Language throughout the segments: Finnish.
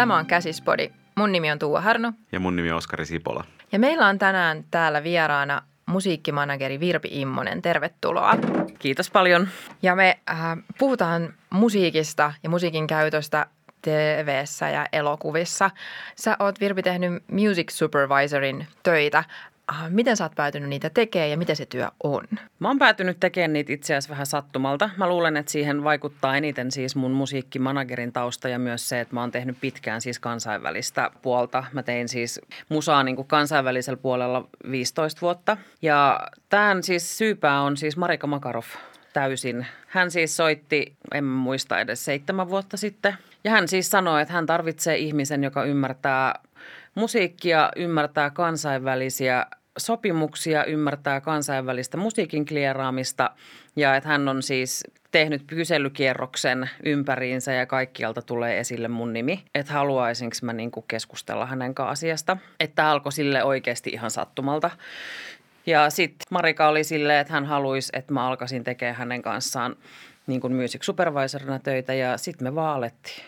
Tämä on Käsispodi. Mun nimi on Tuua Harno. Ja mun nimi on Oskari Sipola. Ja meillä on tänään täällä vieraana musiikkimanageri Virpi Immonen. Tervetuloa. Kiitos paljon. Ja me äh, puhutaan musiikista ja musiikin käytöstä tv ja elokuvissa. Sä oot Virpi tehnyt music supervisorin töitä. Äh, miten sä oot päätynyt niitä tekemään ja mitä se työ on? Mä oon päätynyt tekemään niitä itse asiassa vähän sattumalta. Mä luulen, että siihen vaikuttaa eniten siis mun musiikkimanagerin tausta ja myös se, että mä oon tehnyt pitkään siis kansainvälistä puolta. Mä tein siis musaa niin kuin kansainvälisellä puolella 15 vuotta. Ja tämän siis syypää on siis Marika Makarov täysin. Hän siis soitti, en muista edes seitsemän vuotta sitten. Ja hän siis sanoi, että hän tarvitsee ihmisen, joka ymmärtää musiikkia, ymmärtää kansainvälisiä sopimuksia, ymmärtää kansainvälistä musiikin klieraamista ja että hän on siis tehnyt kyselykierroksen ympäriinsä ja kaikkialta tulee esille mun nimi. Että haluaisinko mä niinku keskustella hänen kanssa asiasta. Että alkoi sille oikeasti ihan sattumalta. Ja sitten Marika oli silleen, että hän haluaisi, että mä alkaisin tekemään hänen kanssaan niin kuin music supervisorina töitä ja sitten me vaan alettiin.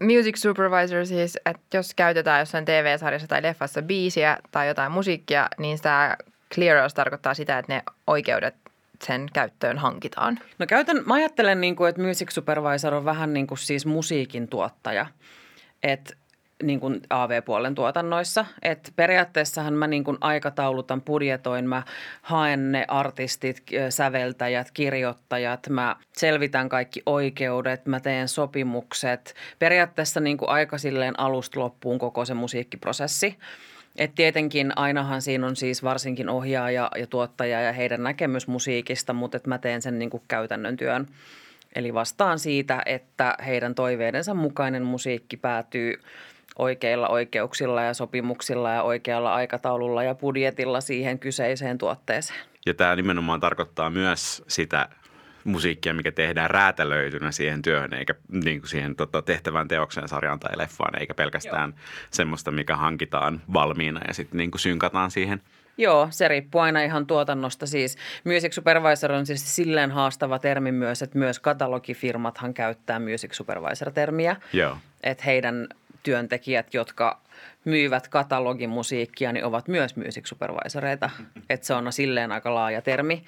Music supervisor siis, että jos käytetään jossain TV-sarjassa tai leffassa biisiä tai jotain musiikkia, niin tämä clearance tarkoittaa sitä, että ne oikeudet sen käyttöön hankitaan? No käytän, mä ajattelen, niin kuin, että music supervisor on vähän niin kuin siis musiikin tuottaja. Että niin kuin AV-puolen tuotannoissa. Et periaatteessahan mä niin kuin aikataulutan, budjetoin, mä haen ne artistit, säveltäjät, kirjoittajat, mä selvitän kaikki oikeudet, mä teen sopimukset. Periaatteessa niin kuin aika silleen alusta loppuun koko se musiikkiprosessi. Et tietenkin ainahan siinä on siis varsinkin ohjaaja ja tuottaja ja heidän näkemys musiikista, mutta et mä teen sen niin kuin käytännön työn. Eli vastaan siitä, että heidän toiveidensa mukainen musiikki päätyy oikeilla oikeuksilla ja sopimuksilla ja oikealla aikataululla ja budjetilla siihen kyseiseen tuotteeseen. Ja tämä nimenomaan tarkoittaa myös sitä musiikkia, mikä tehdään räätälöitynä siihen työhön, eikä niin kuin siihen tota, tehtävään teokseen, sarjaan tai leffaan, eikä pelkästään Joo. semmoista, mikä hankitaan valmiina ja sitten niin synkataan siihen. Joo, se riippuu aina ihan tuotannosta. Siis Music Supervisor on siis silleen haastava termi myös, että myös katalogifirmathan käyttää Music Supervisor-termiä. Joo. Että heidän työntekijät, jotka myyvät katalogimusiikkia, niin ovat myös music supervisoreita. Että se on silleen aika laaja termi.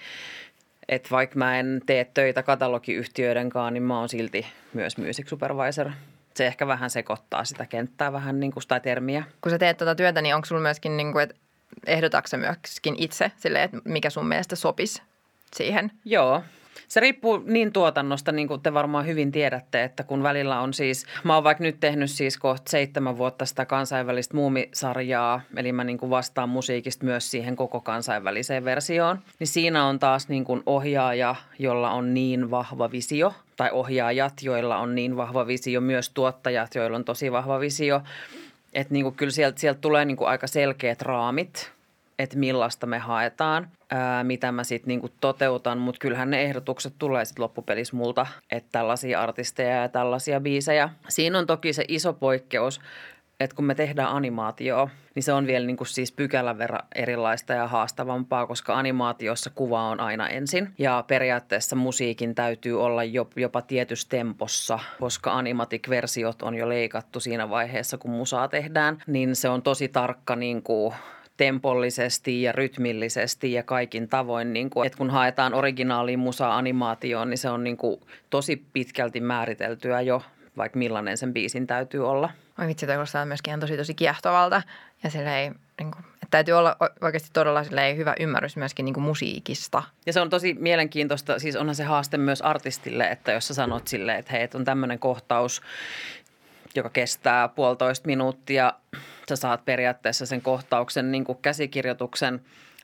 Että vaikka mä en tee töitä katalogiyhtiöiden kanssa, niin mä oon silti myös music supervisor. Se ehkä vähän sekoittaa sitä kenttää vähän niin kuin sitä termiä. Kun sä teet tuota työtä, niin onko sulla myöskin, niin kuin, että ehdotatko myöskin itse sille, että mikä sun mielestä sopisi siihen? Joo, se riippuu niin tuotannosta, niin kuin te varmaan hyvin tiedätte, että kun välillä on siis, mä oon vaikka nyt tehnyt siis kohta seitsemän vuotta sitä kansainvälistä muumisarjaa, eli mä niin kuin vastaan musiikista myös siihen koko kansainväliseen versioon, niin siinä on taas niin kuin ohjaaja, jolla on niin vahva visio, tai ohjaajat, joilla on niin vahva visio, myös tuottajat, joilla on tosi vahva visio, että niin kuin kyllä sieltä, sieltä tulee niin kuin aika selkeät raamit, että millaista me haetaan, ää, mitä mä sitten niinku toteutan, mutta kyllähän ne ehdotukset tulee sitten loppupelissä multa, että tällaisia artisteja ja tällaisia biisejä. Siinä on toki se iso poikkeus, että kun me tehdään animaatioa, niin se on vielä niin kuin siis pykälän verran erilaista ja haastavampaa, koska animaatiossa kuva on aina ensin. Ja periaatteessa musiikin täytyy olla jopa tietyssä tempossa, koska animatic-versiot on jo leikattu siinä vaiheessa, kun musaa tehdään. Niin se on tosi tarkka niin kuin tempollisesti ja rytmillisesti ja kaikin tavoin. Niin kuin, että kun haetaan originaaliin musa-animaatioon, niin se on niin kuin tosi pitkälti määriteltyä jo, vaikka millainen sen biisin täytyy olla. Oi vitsi, toi kuulostaa myöskin ihan tosi tosi kiehtovalta. Ja silleen, niin kuin, että täytyy olla oikeasti todella silleen, hyvä ymmärrys myöskin niin kuin musiikista. Ja se on tosi mielenkiintoista, siis onhan se haaste myös artistille, että jos sä sanot silleen, että hei, että on tämmöinen kohtaus, joka kestää puolitoista minuuttia. Sä saat periaatteessa sen kohtauksen niin kuin käsikirjoituksen,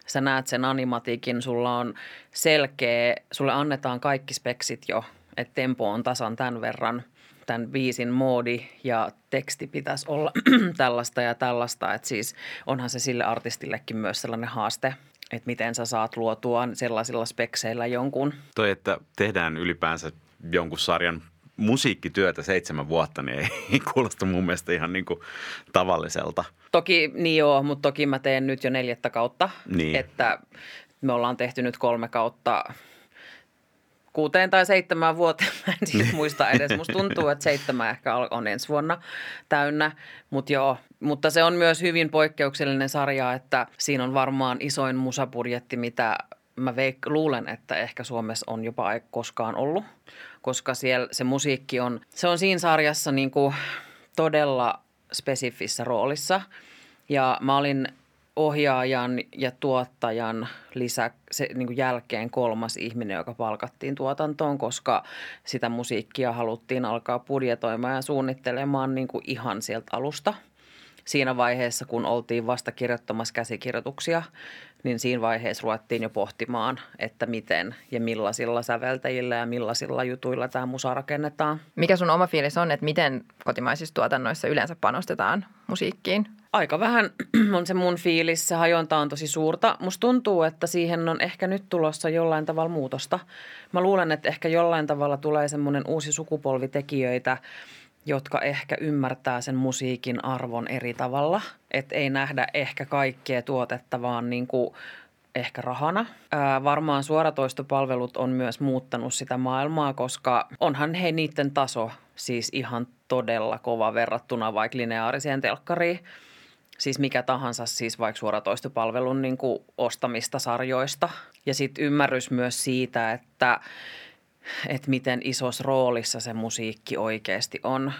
sä näet sen animatiikin, sulla on selkeä, sulle annetaan kaikki speksit jo, että tempo on tasan tämän verran, tämän biisin moodi ja teksti pitäisi olla tällaista ja tällaista, että siis onhan se sille artistillekin myös sellainen haaste, että miten sä saat luotua sellaisilla spekseillä jonkun. Toi, että tehdään ylipäänsä jonkun sarjan musiikkityötä seitsemän vuotta, niin ei kuulosta mun mielestä ihan niin kuin tavalliselta. Toki niin joo, mutta toki mä teen nyt jo neljättä kautta. Niin. Että me ollaan tehty nyt kolme kautta kuuteen tai seitsemään vuoteen. Mä en siis muista edes. Musta tuntuu, että seitsemän ehkä on ensi vuonna täynnä. Mutta joo, mutta se on myös hyvin poikkeuksellinen sarja, että siinä on varmaan isoin musapurjetti, mitä mä veik- luulen, että ehkä Suomessa on jopa koskaan ollut. Koska siellä se musiikki on, se on siinä sarjassa niin kuin todella spesifissä roolissa. Ja mä olin ohjaajan ja tuottajan lisä, se, niin kuin jälkeen kolmas ihminen, joka palkattiin tuotantoon, koska sitä musiikkia haluttiin alkaa budjetoimaan ja suunnittelemaan niin kuin ihan sieltä alusta. Siinä vaiheessa, kun oltiin vasta kirjoittamassa käsikirjoituksia, niin siinä vaiheessa ruvettiin jo pohtimaan, että miten ja millaisilla säveltäjillä ja millaisilla jutuilla tämä musa rakennetaan. Mikä sun oma fiilis on, että miten kotimaisissa tuotannoissa yleensä panostetaan musiikkiin? Aika vähän on se mun fiilis. Se hajonta on tosi suurta. Musta tuntuu, että siihen on ehkä nyt tulossa jollain tavalla muutosta. Mä luulen, että ehkä jollain tavalla tulee semmoinen uusi sukupolvi tekijöitä, jotka ehkä ymmärtää sen musiikin arvon eri tavalla. Että ei nähdä ehkä kaikkea tuotetta vaan niin kuin ehkä rahana. Ää, varmaan suoratoistopalvelut on myös muuttanut sitä maailmaa, koska onhan he niiden taso siis ihan todella kova verrattuna vaikka lineaariseen telkkariin. Siis mikä tahansa, siis vaikka suoratoistopalvelun niin kuin ostamista sarjoista. Ja sitten ymmärrys myös siitä, että, että miten isossa roolissa se musiikki oikeasti on –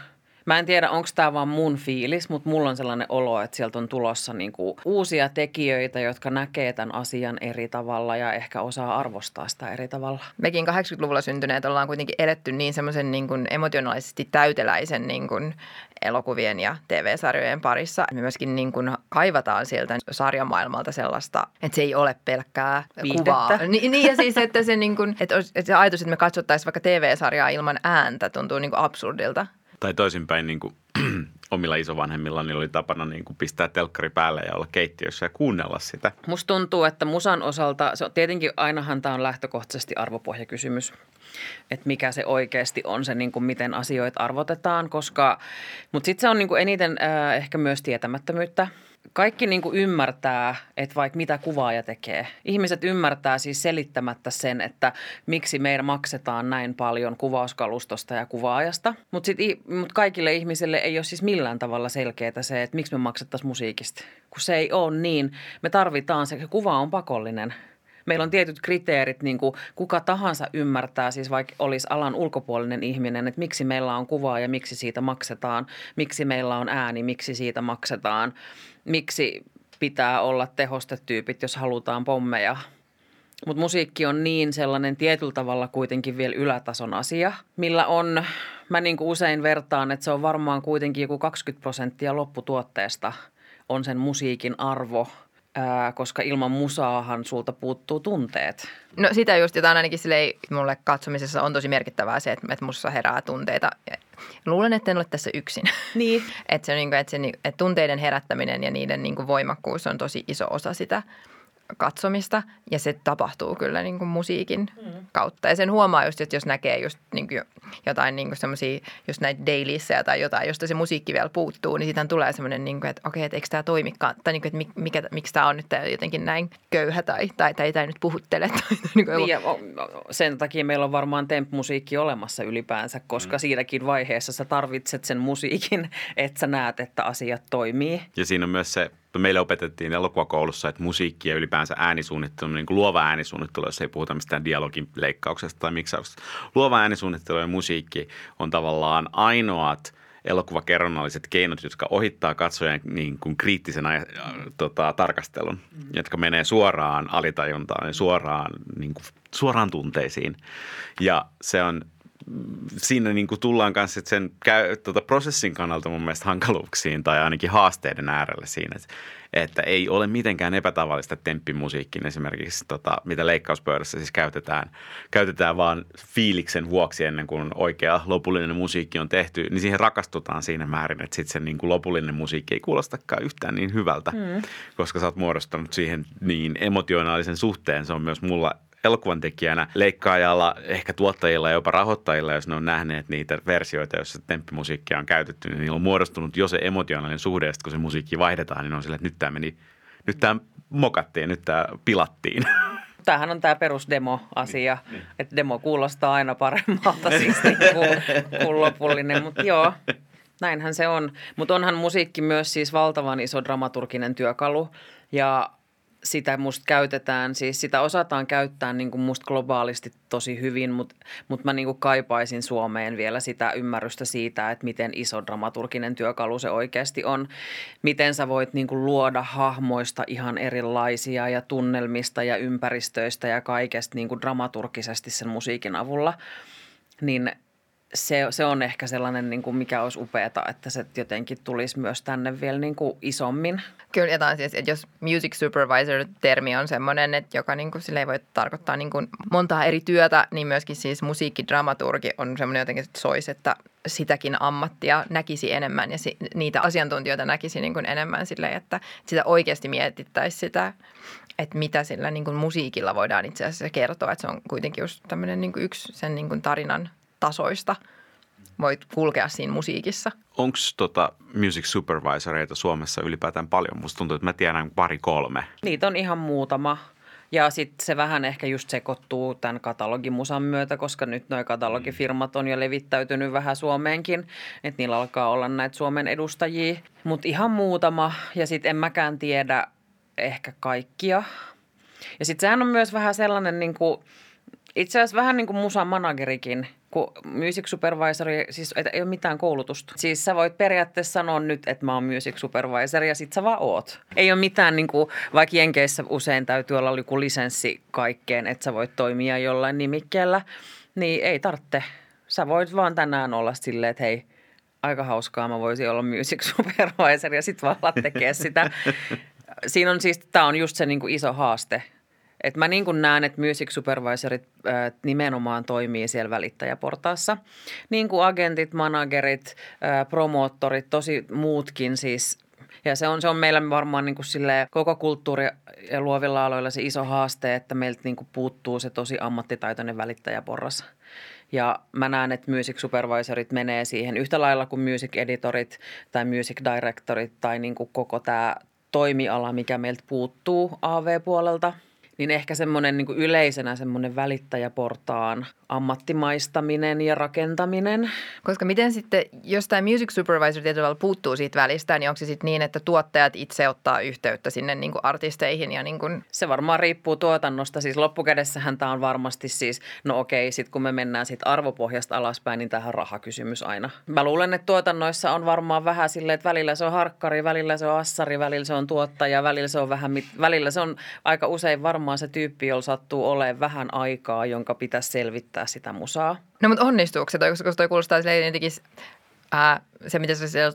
Mä en tiedä, onko tämä vaan mun fiilis, mutta mulla on sellainen olo, että sieltä on tulossa niinku uusia tekijöitä, jotka näkee tämän asian eri tavalla ja ehkä osaa arvostaa sitä eri tavalla. Mekin 80-luvulla syntyneet ollaan kuitenkin edetty niin semmoisen niin emotionaalisesti täyteläisen niin kuin elokuvien ja TV-sarjojen parissa. Me myöskin niin kuin kaivataan sieltä sarjamaailmalta sellaista, että se ei ole pelkkää Viihdettä. kuvaa. Ni, niin ja siis, että se, niin kuin, että, että se ajatus, että me katsottaisiin vaikka TV-sarjaa ilman ääntä tuntuu niin kuin absurdilta tai toisinpäin niin kuin, omilla isovanhemmilla niin oli tapana niin kuin pistää telkkari päälle ja olla keittiössä ja kuunnella sitä. Musta tuntuu, että musan osalta, se on, tietenkin ainahan tämä on lähtökohtaisesti arvopohjakysymys, että mikä se oikeasti on se, niin kuin miten asioita arvotetaan, koska, mutta sitten se on niin kuin eniten äh, ehkä myös tietämättömyyttä – kaikki niin kuin ymmärtää, että vaikka mitä kuvaaja tekee. Ihmiset ymmärtää siis selittämättä sen, että miksi meidän maksetaan näin paljon kuvauskalustosta ja kuvaajasta. Mutta mut kaikille ihmisille ei ole siis millään tavalla selkeää se, että miksi me maksettaisiin musiikista. Kun se ei ole niin, me tarvitaan se, kuva on pakollinen. Meillä on tietyt kriteerit, niin kuin kuka tahansa ymmärtää, siis vaikka olisi alan ulkopuolinen ihminen, että miksi meillä on kuvaa ja miksi siitä maksetaan, miksi meillä on ääni, miksi siitä maksetaan – miksi pitää olla tehostetyypit, jos halutaan pommeja. Mutta musiikki on niin sellainen tietyllä tavalla kuitenkin vielä ylätason asia, millä on, mä niin kuin usein vertaan, että se on varmaan kuitenkin joku 20 prosenttia lopputuotteesta on sen musiikin arvo – ää, koska ilman musaahan sulta puuttuu tunteet. No sitä just jotain ainakin sille mulle katsomisessa on tosi merkittävää se, että, että mussa herää tunteita. Luulen, että en ole tässä yksin. Niin. että, se, niin että, se, että tunteiden herättäminen ja niiden niin kuin voimakkuus on tosi iso osa sitä katsomista ja se tapahtuu kyllä niin kuin musiikin mm. kautta. Ja sen huomaa just, että jos näkee just niin kuin jotain niin semmoisia, just näitä dailyissä tai jotain, josta se musiikki vielä puuttuu, niin siitä tulee semmoinen, niin kuin, että okei, että eikö tämä toimikaan, tai niin kuin, että mikä, miksi tämä on nyt jotenkin näin köyhä tai, tai, tai, tai nyt puhuttele. Tai, niin kuin niin, ja sen takia meillä on varmaan temp-musiikki olemassa ylipäänsä, koska mm. siinäkin vaiheessa sä tarvitset sen musiikin, että sä näet, että asiat toimii. Ja siinä on myös se meille opetettiin elokuvakoulussa, että musiikki ja ylipäänsä äänisuunnittelu, niin kuin luova äänisuunnittelu, jos ei puhuta mistään dialogin leikkauksesta tai miksauksesta. Luova äänisuunnittelu ja musiikki on tavallaan ainoat elokuvakerronnalliset keinot, jotka ohittaa katsojan niin kuin kriittisen äh, tota, tarkastelun, mm. jotka menee suoraan alitajuntaan ja suoraan, niin kuin, suoraan tunteisiin. Ja se on siinä niin kuin tullaan kanssa sen käy, tuota, prosessin kannalta mun mielestä hankaluuksiin tai ainakin haasteiden äärelle siinä, että, että ei ole mitenkään epätavallista temppimusiikkiin esimerkiksi, tota, mitä leikkauspöydässä siis käytetään, käytetään vaan fiiliksen vuoksi ennen kuin oikea lopullinen musiikki on tehty, niin siihen rakastutaan siinä määrin, että sitten se niin kuin lopullinen musiikki ei kuulostakaan yhtään niin hyvältä, mm. koska sä oot muodostanut siihen niin emotionaalisen suhteen. Se on myös mulla elokuvan tekijänä, leikkaajalla, ehkä tuottajilla ja jopa rahoittajilla, jos ne on nähneet niitä versioita, joissa temppimusiikkia on käytetty, niin niillä on muodostunut jo se emotionaalinen suhde, ja kun se musiikki vaihdetaan, niin on sille, että nyt tämä meni, nyt tämä mokattiin, nyt tämä pilattiin. Tämähän on tämä perusdemo-asia, niin, että demo kuulostaa aina paremmalta siis niin kuin, kuin lopullinen, mutta joo, näinhän se on. Mutta onhan musiikki myös siis valtavan iso dramaturginen työkalu ja sitä musta käytetään, siis sitä osataan käyttää niin kuin musta globaalisti tosi hyvin, mutta mut mä niin kuin kaipaisin Suomeen vielä sitä ymmärrystä siitä, että miten iso dramaturginen työkalu se oikeasti on. Miten sä voit niin kuin luoda hahmoista ihan erilaisia ja tunnelmista ja ympäristöistä ja kaikesta niin kuin dramaturgisesti sen musiikin avulla. Niin se, se on ehkä sellainen, niin kuin mikä olisi upeata, että se jotenkin tulisi myös tänne vielä niin kuin isommin. Kyllä, ja siis, että jos music supervisor-termi on semmoinen, että joka niin kuin, voi tarkoittaa niin kuin montaa eri työtä, niin myöskin siis musiikkidramaturgi on semmoinen jotenkin, että soisi, että sitäkin ammattia näkisi enemmän ja si- niitä asiantuntijoita näkisi niin kuin enemmän silleen, että sitä oikeasti mietittäisiin sitä, että mitä sillä niin kuin musiikilla voidaan itse asiassa kertoa, että se on kuitenkin just tämmöinen niin kuin yksi sen niin kuin tarinan tasoista voit kulkea siinä musiikissa. Onko tota music supervisoreita Suomessa ylipäätään paljon? Musta tuntuu, että mä tiedän pari kolme. Niitä on ihan muutama. Ja sitten se vähän ehkä just sekoittuu tämän katalogimusan myötä, koska nyt nuo katalogifirmat on jo levittäytynyt vähän Suomeenkin, että niillä alkaa olla näitä Suomen edustajia. Mutta ihan muutama, ja sitten en mäkään tiedä ehkä kaikkia. Ja sitten sehän on myös vähän sellainen, niin kuin, itse asiassa vähän niin kuin musan managerikin – kun music supervisor, siis ei ole mitään koulutusta. Siis sä voit periaatteessa sanoa nyt, että mä oon music supervisor ja sit sä vaan oot. Ei ole mitään, niin kuin, vaikka Jenkeissä usein täytyy olla joku lisenssi kaikkeen, että sä voit toimia jollain nimikkeellä, niin ei tarvitse. Sä voit vaan tänään olla silleen, että hei, aika hauskaa, mä voisin olla music supervisor ja sit vaan tekee sitä. Siinä on siis, tämä on just se niin kuin iso haaste – et mä niin näen, että music supervisorit äh, nimenomaan toimii siellä välittäjäportaassa. Niin kuin agentit, managerit, äh, promoottorit, tosi muutkin siis ja se on, se on meillä varmaan niin kuin koko kulttuuri ja luovilla aloilla se iso haaste, että meiltä niin kuin puuttuu se tosi ammattitaitoinen välittäjäporras. Ja mä näen, että music supervisorit menee siihen yhtä lailla kuin music editorit tai music directorit tai niin kuin koko tämä toimiala, mikä meiltä puuttuu AV-puolelta – niin ehkä semmoinen niin yleisenä semmoinen välittäjäportaan ammattimaistaminen ja rakentaminen. Koska miten sitten, jos tämä music supervisor tietyllä tavalla puuttuu siitä välistä, niin onko se sitten niin, että tuottajat itse ottaa yhteyttä sinne niin kuin artisteihin? Ja niin kuin... Se varmaan riippuu tuotannosta. Siis loppukädessähän tämä on varmasti siis, no okei, sitten kun me mennään siitä arvopohjasta alaspäin, niin tähän rahakysymys aina. Mä luulen, että tuotannoissa on varmaan vähän silleen, että välillä se on harkkari, välillä se on assari, välillä se on tuottaja, välillä se on vähän, välillä se on aika usein varmaan se tyyppi, jolla sattuu olemaan vähän aikaa, jonka pitäisi selvittää sitä musaa. No mutta onnistuuko se toi, koska toi kuulostaa silleen jotenkin, ää, se mitä sä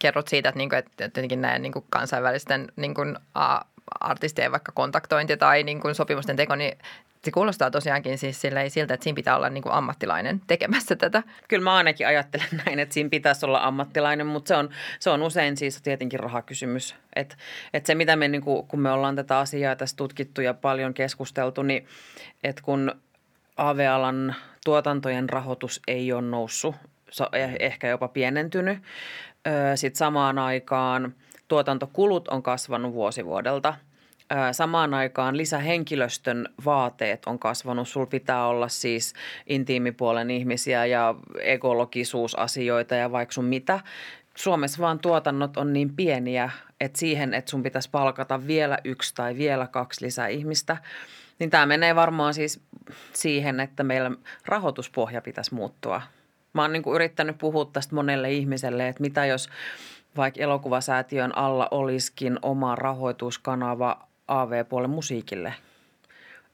kerrot siitä, että, niinku, että jotenkin näin niinku kansainvälisten niinku, ää, artistien vaikka kontaktointi tai niinku sopimusten teko, niin se kuulostaa tosiaankin siis siltä, että siinä pitää olla niin kuin ammattilainen tekemässä tätä. Kyllä mä ainakin ajattelen näin, että siinä pitäisi olla ammattilainen, mutta se on, se on usein siis tietenkin rahakysymys. Että et se, mitä me, niin kuin, kun me ollaan tätä asiaa tässä tutkittu ja paljon keskusteltu, niin että kun AV-alan tuotantojen rahoitus ei ole noussut, eh, ehkä jopa pienentynyt, sitten samaan aikaan tuotantokulut on kasvanut vuosivuodelta – samaan aikaan lisähenkilöstön vaateet on kasvanut. Sul pitää olla siis intiimipuolen ihmisiä ja ekologisuusasioita ja vaikka sun mitä. Suomessa vaan tuotannot on niin pieniä, että siihen, että sun pitäisi palkata vielä yksi tai vielä kaksi lisää ihmistä, niin tämä menee varmaan siis siihen, että meillä rahoituspohja pitäisi muuttua. Mä oon niin yrittänyt puhua tästä monelle ihmiselle, että mitä jos vaikka elokuvasäätiön alla olisikin oma rahoituskanava AV-puolen musiikille.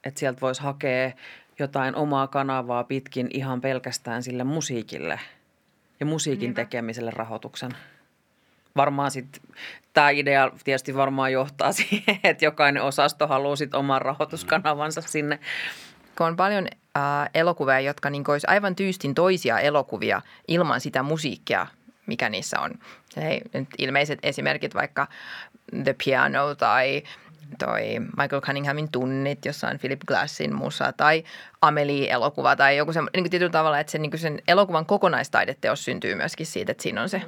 Että sieltä voisi hakea jotain omaa kanavaa pitkin ihan pelkästään sille musiikille ja musiikin Niinpä. tekemiselle rahoituksen. Varmaan sitten tämä idea tietysti varmaan johtaa siihen, että jokainen osasto haluaa sitten oman rahoituskanavansa sinne. Kun on paljon äh, elokuvia, jotka niin olisi aivan tyystin toisia elokuvia ilman sitä musiikkia, mikä niissä on. Hei, nyt ilmeiset esimerkit vaikka The Piano tai – toi Michael Cunninghamin tunnit, jossa on Philip Glassin musa tai Amelie-elokuva tai joku semmoinen niin tietyllä tavalla, että sen, niin sen elokuvan kokonaistaideteos syntyy myöskin siitä, että siinä on se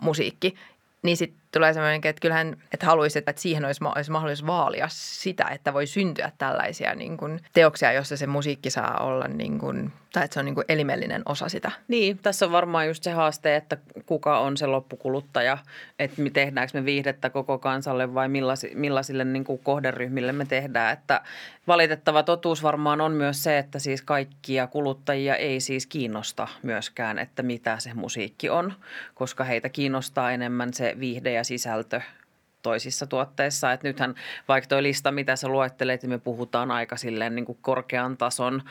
musiikki. Niin sitten tulee semmoinen, että kyllähän että haluaisit, että siihen olisi, olisi mahdollisuus vaalia sitä, että voi syntyä tällaisia niin kuin, teoksia, jossa se musiikki saa olla niin kuin, tai että se on niin kuin elimellinen osa sitä. Niin, tässä on varmaan just se haaste, että kuka on se loppukuluttaja, että me tehdäänkö me viihdettä koko kansalle vai millaisille, millaisille niin kuin kohderyhmille me tehdään. Että valitettava totuus varmaan on myös se, että siis kaikkia kuluttajia ei siis kiinnosta myöskään, että mitä se musiikki on, koska heitä kiinnostaa enemmän se viihde ja sisältö toisissa tuotteissa. Et nythän vaikka tuo lista, mitä sä luettelet, niin me puhutaan aika silleen niin kuin korkean tason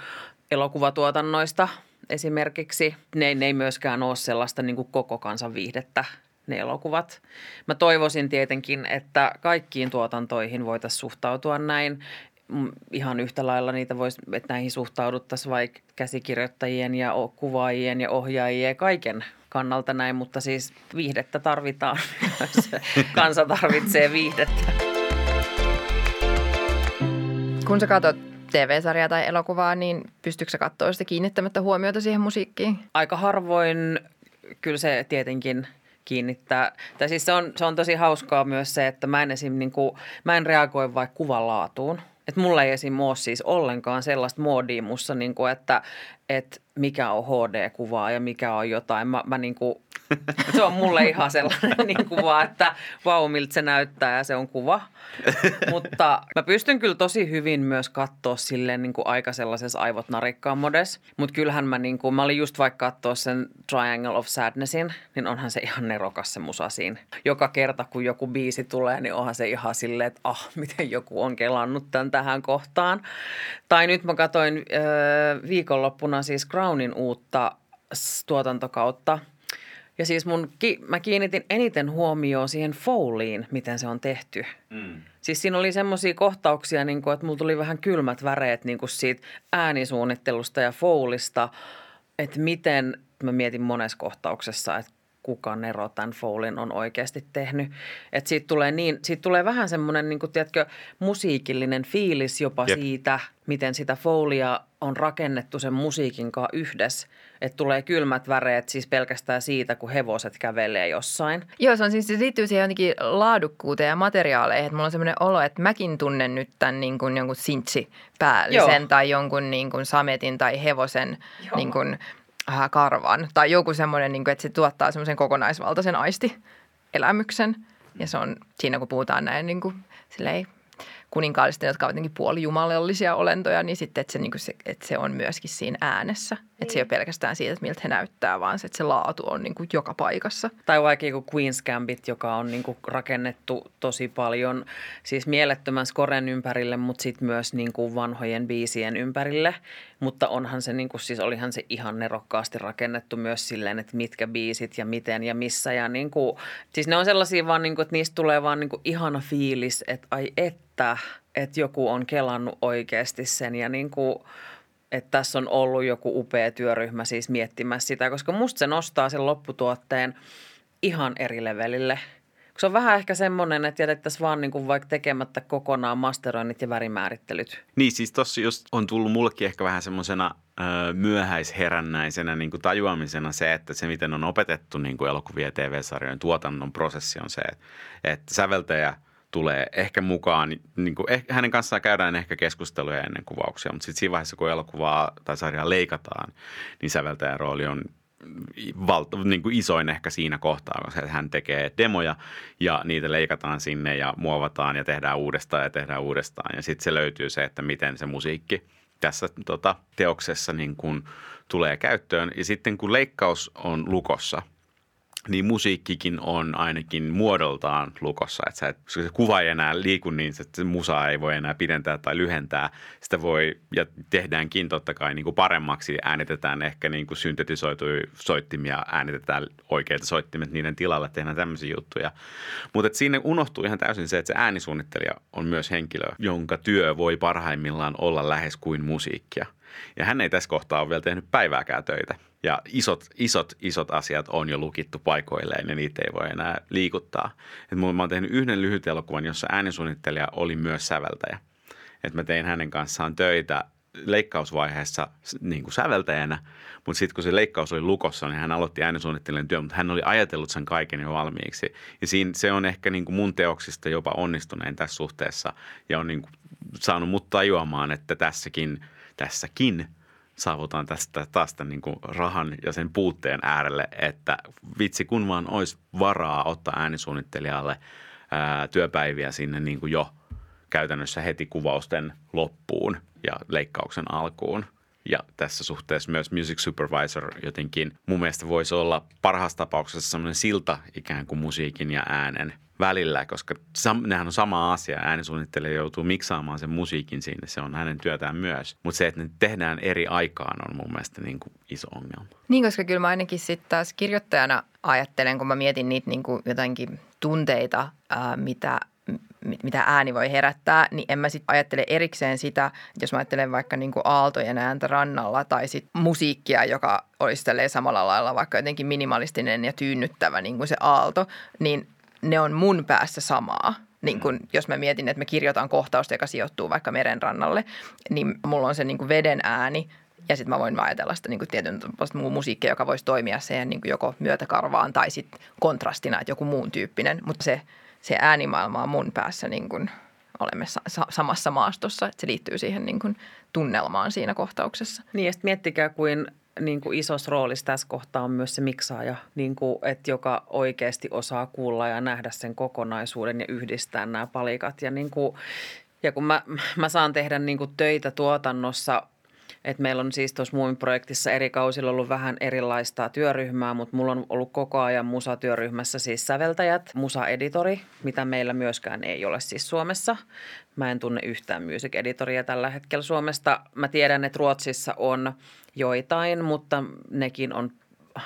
elokuvatuotannoista esimerkiksi. Ne, ne ei myöskään ole sellaista niin kuin koko kansan viihdettä ne elokuvat. Mä toivoisin tietenkin, että kaikkiin tuotantoihin voitaisiin suhtautua näin. Mm, ihan yhtä lailla niitä voisi, että näihin suhtauduttaisiin vaikka käsikirjoittajien ja kuvaajien ja ohjaajien ja kaiken kannalta näin, mutta siis viihdettä tarvitaan. Kansa tarvitsee viihdettä. Kun sä katsot TV-sarjaa tai elokuvaa, niin pystyykö sä katsoa sitä kiinnittämättä huomiota siihen musiikkiin? Aika harvoin kyllä se tietenkin kiinnittää. Tai siis se on, se on tosi hauskaa myös se, että mä en esim. Niin kuin, mä en reagoi vaikka kuvan laatuun. Että mulla ei esim. ole siis ollenkaan sellaista moodia mussa, niin kuin, että, että mikä on HD-kuvaa ja mikä on jotain. Mä, mä niin kuin, se on mulle ihan sellainen niin kuva, että vau, miltä se näyttää ja se on kuva. Mutta mä pystyn kyllä tosi hyvin myös katsoa silleen niin kuin aika sellaisessa aivot narikkaan modes. Mutta kyllähän mä, niin kuin, mä olin just vaikka katsoa sen Triangle of Sadnessin, niin onhan se ihan nerokas se musa siinä. Joka kerta, kun joku biisi tulee, niin onhan se ihan silleen, että ah, miten joku on kelannut tämän tähän kohtaan. Tai nyt mä katsoin äh, viikonloppuna siis Crownin uutta tuotantokautta – ja siis mun, mä kiinnitin eniten huomioon siihen Foleyin, miten se on tehty. Mm. Siis siinä oli semmoisia kohtauksia, niin kuin, että mulla tuli vähän kylmät väreet niin kuin siitä äänisuunnittelusta ja Foulista, että miten, mä mietin monessa kohtauksessa, että kuka Nero tämän Foulin on oikeasti tehnyt. Että siitä tulee, niin, siitä tulee vähän semmoinen, niin kuin, tiedätkö, musiikillinen fiilis jopa Jep. siitä, miten sitä Foulia on rakennettu sen musiikin kanssa yhdessä. Että tulee kylmät väreet siis pelkästään siitä, kun hevoset kävelee jossain. Joo, se, on siis, se liittyy siihen jotenkin laadukkuuteen ja materiaaleihin. Että mulla on semmoinen olo, että mäkin tunnen nyt tämän niin kuin jonkun sintsi päällisen Joo. tai jonkun niin kuin sametin tai hevosen niin kuin, karvan. Tai joku semmoinen, niin kuin, että se tuottaa semmoisen kokonaisvaltaisen aistielämyksen. Ja se on siinä, kun puhutaan näin niin kuin, silleen, kuninkaallisten, jotka ovat jotenkin puolijumalallisia olentoja, niin sitten, että se, niin se, että se on myöskin siinä äänessä. Niin. Että se ei ole pelkästään siitä, että miltä he näyttää, vaan se, että se laatu on niin kuin joka paikassa. Tai vaikka joku Queen's Gambit, joka on niin kuin rakennettu tosi paljon siis mielettömän skoren ympärille, mutta sitten myös niin kuin vanhojen biisien ympärille. Mutta onhan se, niin kuin, siis olihan se ihan nerokkaasti rakennettu myös silleen, että mitkä biisit ja miten ja missä. Ja niin kuin, siis ne on sellaisia vaan, niin kuin, että niistä tulee vaan niin kuin ihana fiilis, että ai että, että joku on kelannut oikeasti sen ja niin kuin, että tässä on ollut joku upea työryhmä siis miettimässä sitä, koska musta se nostaa sen lopputuotteen ihan eri levelille – se on vähän ehkä semmoinen, että jätettäisiin vaan niin kuin vaikka tekemättä kokonaan masteroinnit ja värimäärittelyt. Niin, siis tossa just on tullut mullekin ehkä vähän semmoisena myöhäisherännäisenä niin kuin tajuamisena se, että se miten on opetettu niin kuin elokuvia ja TV-sarjojen tuotannon prosessi on se, että, että säveltäjä tulee ehkä mukaan, niin kuin, ehkä, hänen kanssaan käydään ehkä keskusteluja ennen kuvauksia, mutta sitten siinä vaiheessa, kun elokuvaa tai sarjaa leikataan, niin säveltäjän rooli on valta, niin kuin isoin ehkä siinä kohtaa, koska hän tekee demoja ja niitä leikataan sinne ja muovataan ja tehdään uudestaan ja tehdään uudestaan. Ja sitten se löytyy se, että miten se musiikki tässä tota, teoksessa niin kuin tulee käyttöön. Ja sitten kun leikkaus on lukossa – niin musiikkikin on ainakin muodoltaan lukossa. Että et, se kuva ei enää liiku niin, että se musa ei voi enää pidentää tai lyhentää. Sitä voi, ja tehdäänkin totta kai niin kuin paremmaksi, äänitetään ehkä niin kuin syntetisoituja soittimia, äänitetään oikeita soittimet niiden tilalle, tehdään tämmöisiä juttuja. Mutta siinä unohtuu ihan täysin se, että se äänisuunnittelija on myös henkilö, jonka työ voi parhaimmillaan olla lähes kuin musiikkia. Ja hän ei tässä kohtaa ole vielä tehnyt päivääkään töitä ja isot, isot, isot asiat on jo lukittu paikoilleen ja niitä ei voi enää liikuttaa. Et mä oon tehnyt yhden lyhyt elokuvan, jossa äänisuunnittelija oli myös säveltäjä. Et mä tein hänen kanssaan töitä leikkausvaiheessa niin kuin säveltäjänä, mutta sitten kun se leikkaus oli lukossa, niin hän aloitti äänensuunnittelijan työn, mutta hän oli ajatellut sen kaiken jo valmiiksi. Ja siinä, se on ehkä niin kuin mun teoksista jopa onnistuneen tässä suhteessa ja on niin kuin saanut mut tajuamaan, että tässäkin, tässäkin saavutaan tästä taas tämän niin kuin rahan ja sen puutteen äärelle, että vitsi kun vaan olisi varaa ottaa äänisuunnittelijalle ää, työpäiviä sinne niin kuin jo käytännössä heti kuvausten loppuun ja leikkauksen alkuun. Ja tässä suhteessa myös music supervisor jotenkin mun mielestä voisi olla parhaassa tapauksessa semmoinen silta ikään kuin musiikin ja äänen välillä, koska sam, nehän on sama asia. Äänisuunnittelija joutuu miksaamaan sen musiikin sinne, se on hänen työtään myös. Mutta se, että ne tehdään eri aikaan on mun mielestä niin kuin iso ongelma. Niin, koska kyllä mä ainakin sitten taas kirjoittajana ajattelen, kun mä mietin niitä niin kuin jotenkin tunteita, ää, mitä mitä ääni voi herättää, niin en mä sitten ajattele erikseen sitä, jos mä ajattelen vaikka niin kuin aaltojen ääntä rannalla tai sitten musiikkia, joka olisi samalla lailla vaikka jotenkin minimalistinen ja tyynnyttävä niin kuin se aalto, niin ne on mun päässä samaa. Niin kun, jos mä mietin, että me kirjoitan kohtausta, joka sijoittuu vaikka merenrannalle, niin mulla on se niin veden ääni ja sitten mä voin ajatella sitä niin tietyn musiikkia, joka voisi toimia siihen niin joko myötäkarvaan tai sitten kontrastina, että joku muun tyyppinen. Mutta se, se äänimaailma on mun päässä niin kuin olemme sa- samassa maastossa, että se liittyy siihen niin kuin tunnelmaan siinä kohtauksessa. Niin ja sitten miettikää, kuin niin kuin isossa roolissa tässä kohtaa on myös se miksaaja, niin kuin, että joka oikeasti osaa kuulla ja nähdä sen kokonaisuuden ja yhdistää nämä palikat. Ja, niin kuin, ja kun mä, mä saan tehdä niin kuin töitä tuotannossa – et meillä on siis tuossa Muumin-projektissa eri kausilla ollut vähän erilaista työryhmää, mutta mulla on ollut koko ajan musatyöryhmässä siis säveltäjät, musaeditori, mitä meillä myöskään ei ole siis Suomessa. Mä en tunne yhtään music editoria tällä hetkellä Suomesta. Mä tiedän, että Ruotsissa on joitain, mutta nekin on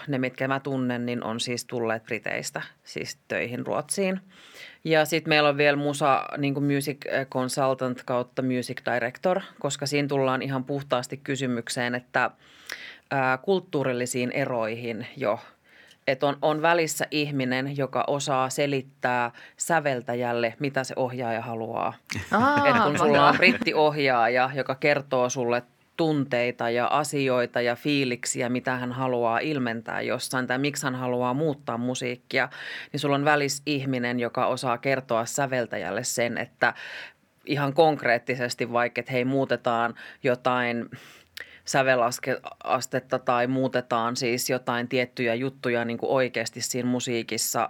ne, mitkä mä tunnen, niin on siis tulleet Briteistä siis töihin Ruotsiin. Ja sitten meillä on vielä musa niin kuin music consultant kautta music director, koska siinä tullaan ihan puhtaasti kysymykseen, että ää, kulttuurillisiin eroihin jo että on, on välissä ihminen, joka osaa selittää säveltäjälle, mitä se ohjaaja haluaa. että kun sulla on brittiohjaaja, joka kertoo sulle tunteita ja asioita ja fiiliksiä, mitä hän haluaa ilmentää jossain tai miksi hän haluaa muuttaa musiikkia, niin sulla on välis ihminen, joka osaa kertoa säveltäjälle sen, että ihan konkreettisesti vaikka, että hei muutetaan jotain sävelastetta tai muutetaan siis jotain tiettyjä juttuja niin kuin oikeasti siinä musiikissa,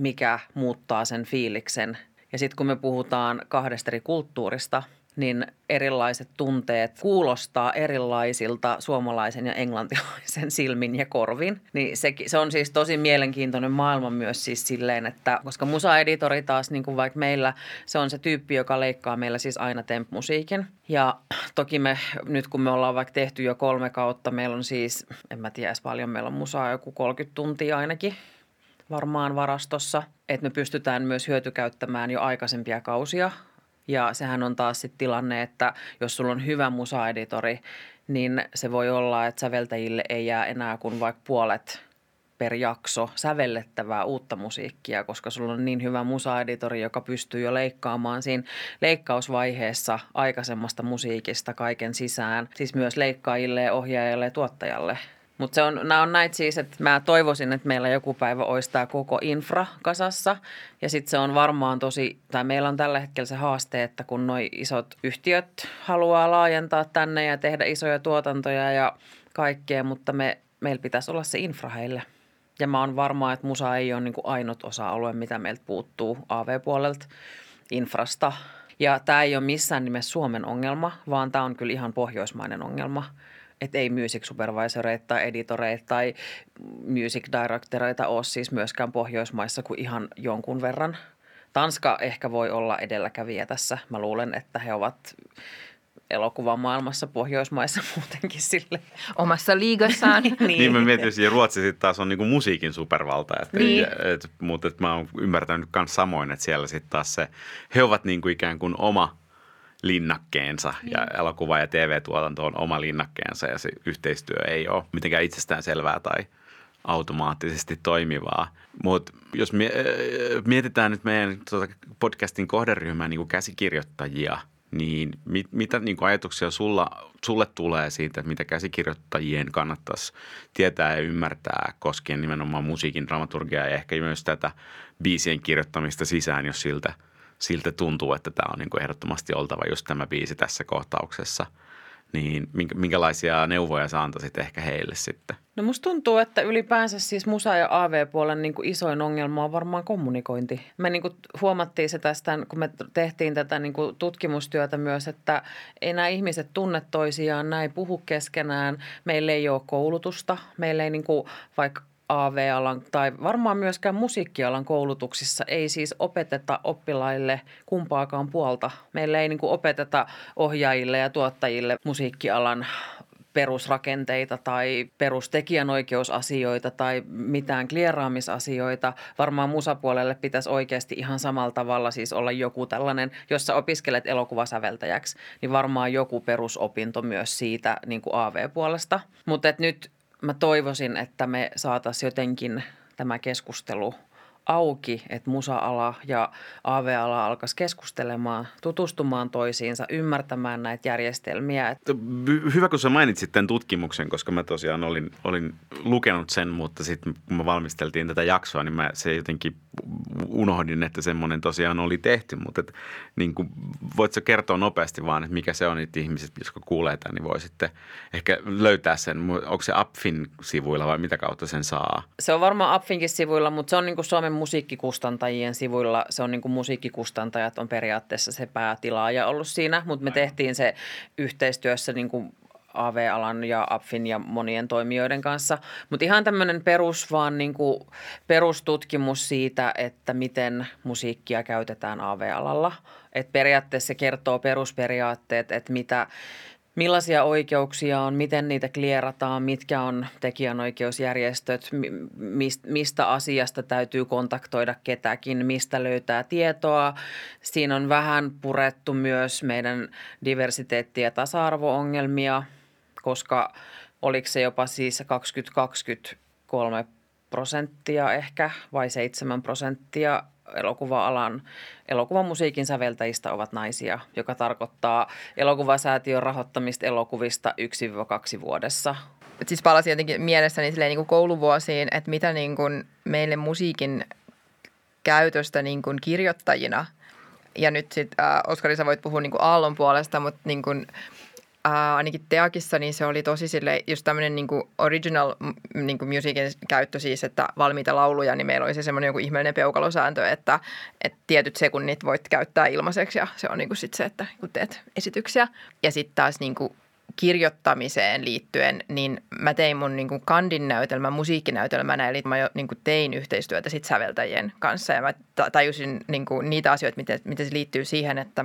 mikä muuttaa sen fiiliksen. Ja sitten kun me puhutaan kahdesta eri kulttuurista – niin erilaiset tunteet kuulostaa erilaisilta suomalaisen ja englantilaisen silmin ja korvin. Niin se, se on siis tosi mielenkiintoinen maailma myös siis silleen, että koska musa-editori taas niin kuin vaikka meillä, se on se tyyppi, joka leikkaa meillä siis aina temp-musiikin. Ja toki me nyt kun me ollaan vaikka tehty jo kolme kautta, meillä on siis, en mä tiedä paljon, meillä on musaa joku 30 tuntia ainakin varmaan varastossa, että me pystytään myös hyötykäyttämään jo aikaisempia kausia ja sehän on taas sitten tilanne, että jos sulla on hyvä musaeditori, niin se voi olla, että säveltäjille ei jää enää kuin vaikka puolet per jakso sävellettävää uutta musiikkia, koska sulla on niin hyvä musaeditori, joka pystyy jo leikkaamaan siinä leikkausvaiheessa aikaisemmasta musiikista kaiken sisään. Siis myös leikkaajille, ohjaajalle ja tuottajalle – mutta on, nämä on näitä siis, että mä toivoisin, että meillä joku päivä olisi tämä koko infra kasassa. Ja sitten se on varmaan tosi, tai meillä on tällä hetkellä se haaste, että kun nuo isot yhtiöt haluaa laajentaa tänne ja tehdä isoja tuotantoja ja kaikkea, mutta me, meillä pitäisi olla se infra heille. Ja mä oon varma, että musa ei ole niin ainut osa-alue, mitä meiltä puuttuu AV-puolelta infrasta. Ja tämä ei ole missään nimessä Suomen ongelma, vaan tämä on kyllä ihan pohjoismainen ongelma – että ei music supervisoreita tai editoreita tai music directoreita ole siis myöskään Pohjoismaissa kuin ihan jonkun verran. Tanska ehkä voi olla edelläkävijä tässä. Mä luulen, että he ovat elokuvan maailmassa Pohjoismaissa muutenkin sille. Omassa liigassaan. niin. niin mä mietin, että Ruotsi sitten taas on niinku musiikin supervalta. Että niin. et, mutta et mä oon ymmärtänyt myös samoin, että siellä sitten taas se, he ovat niinku ikään kuin oma – linnakkeensa ja mm. elokuva- ja TV-tuotanto on oma linnakkeensa ja se yhteistyö ei ole mitenkään itsestään selvää tai automaattisesti toimivaa. Mutta jos mietitään nyt meidän tuota podcastin kohderyhmää niin kuin käsikirjoittajia, niin mit, mitä niin kuin ajatuksia sulla, sulle tulee siitä, mitä käsikirjoittajien kannattaisi tietää ja ymmärtää koskien nimenomaan musiikin dramaturgiaa ja ehkä myös tätä biisien kirjoittamista sisään, jos siltä, siltä tuntuu, että tämä on niin kuin ehdottomasti oltava just tämä biisi tässä kohtauksessa – niin minkälaisia neuvoja sä antaisit ehkä heille sitten? No musta tuntuu, että ylipäänsä siis musa- ja AV-puolen niin kuin isoin ongelma on varmaan kommunikointi. Me niin kuin huomattiin se tästä, kun me tehtiin tätä niin kuin tutkimustyötä myös, että ei nämä ihmiset tunne toisiaan, näin puhu keskenään. Meillä ei ole koulutusta, meillä ei niin kuin, vaikka AV-alan tai varmaan myöskään musiikkialan koulutuksissa ei siis opeteta oppilaille kumpaakaan puolta. Meillä ei niin opeteta ohjaajille ja tuottajille musiikkialan perusrakenteita tai perustekijänoikeusasioita tai mitään klieraamisasioita. Varmaan musapuolelle pitäisi oikeasti ihan samalla tavalla siis olla joku tällainen, jossa opiskelet elokuvasäveltäjäksi, niin varmaan joku perusopinto myös siitä niin kuin AV-puolesta. Mutta nyt mä toivoisin, että me saataisiin jotenkin tämä keskustelu auki, että musa-ala ja AV-ala alkaisi keskustelemaan, tutustumaan toisiinsa, ymmärtämään näitä järjestelmiä. Hyvä, kun sä mainitsit tämän tutkimuksen, koska mä tosiaan olin, olin lukenut sen, mutta sitten kun me valmisteltiin tätä jaksoa, niin mä se jotenkin unohdin, että semmoinen tosiaan oli tehty, mutta et, niin kuin, voitko kertoa nopeasti vaan, että mikä se on, että ihmiset, jotka kuulee tämän, niin voi sitten ehkä löytää sen. Onko se Apfin sivuilla vai mitä kautta sen saa? Se on varmaan Apfinkin sivuilla, mutta se on niin kuin Suomen musiikkikustantajien sivuilla. Se on niin kuin musiikkikustantajat on periaatteessa se päätilaaja ollut siinä, mutta me tehtiin se yhteistyössä niin kuin AV-alan ja APFin ja monien toimijoiden kanssa. Mutta ihan tämmöinen perus vaan niin kuin perustutkimus siitä, että miten musiikkia käytetään AV-alalla. Et periaatteessa se kertoo perusperiaatteet, että mitä, millaisia oikeuksia on, miten niitä klierataan, mitkä on tekijänoikeusjärjestöt, mistä asiasta täytyy kontaktoida ketäkin, mistä löytää tietoa. Siinä on vähän purettu myös meidän diversiteetti- ja tasa-arvo-ongelmia – koska oliko se jopa siis 2023 prosenttia ehkä vai 7 prosenttia elokuva-alan elokuvamusiikin säveltäjistä ovat naisia, joka tarkoittaa elokuvasäätiön rahoittamista elokuvista 1-2 vuodessa. Siis palasin jotenkin mielessäni niin kuin kouluvuosiin, että mitä niin kuin meille musiikin käytöstä niin kuin kirjoittajina, ja nyt sitten äh, Oskari, sä voit puhua niin kuin Aallon puolesta, mutta niin kuin, ää, ainakin Teakissa, niin se oli tosi sille just tämmöinen niin original niin kuin musiikin käyttö siis, että valmiita lauluja, niin meillä oli se semmoinen joku ihmeellinen peukalosääntö, että, että tietyt sekunnit voit käyttää ilmaiseksi ja se on niin kuin sit se, että kun teet esityksiä. Ja sitten taas niin kuin kirjoittamiseen liittyen, niin mä tein mun niin kandin näytelmän musiikkinäytelmänä, eli mä jo niin kuin tein yhteistyötä sit säveltäjien kanssa. Ja mä tajusin niin kuin niitä asioita, miten, miten se liittyy siihen, että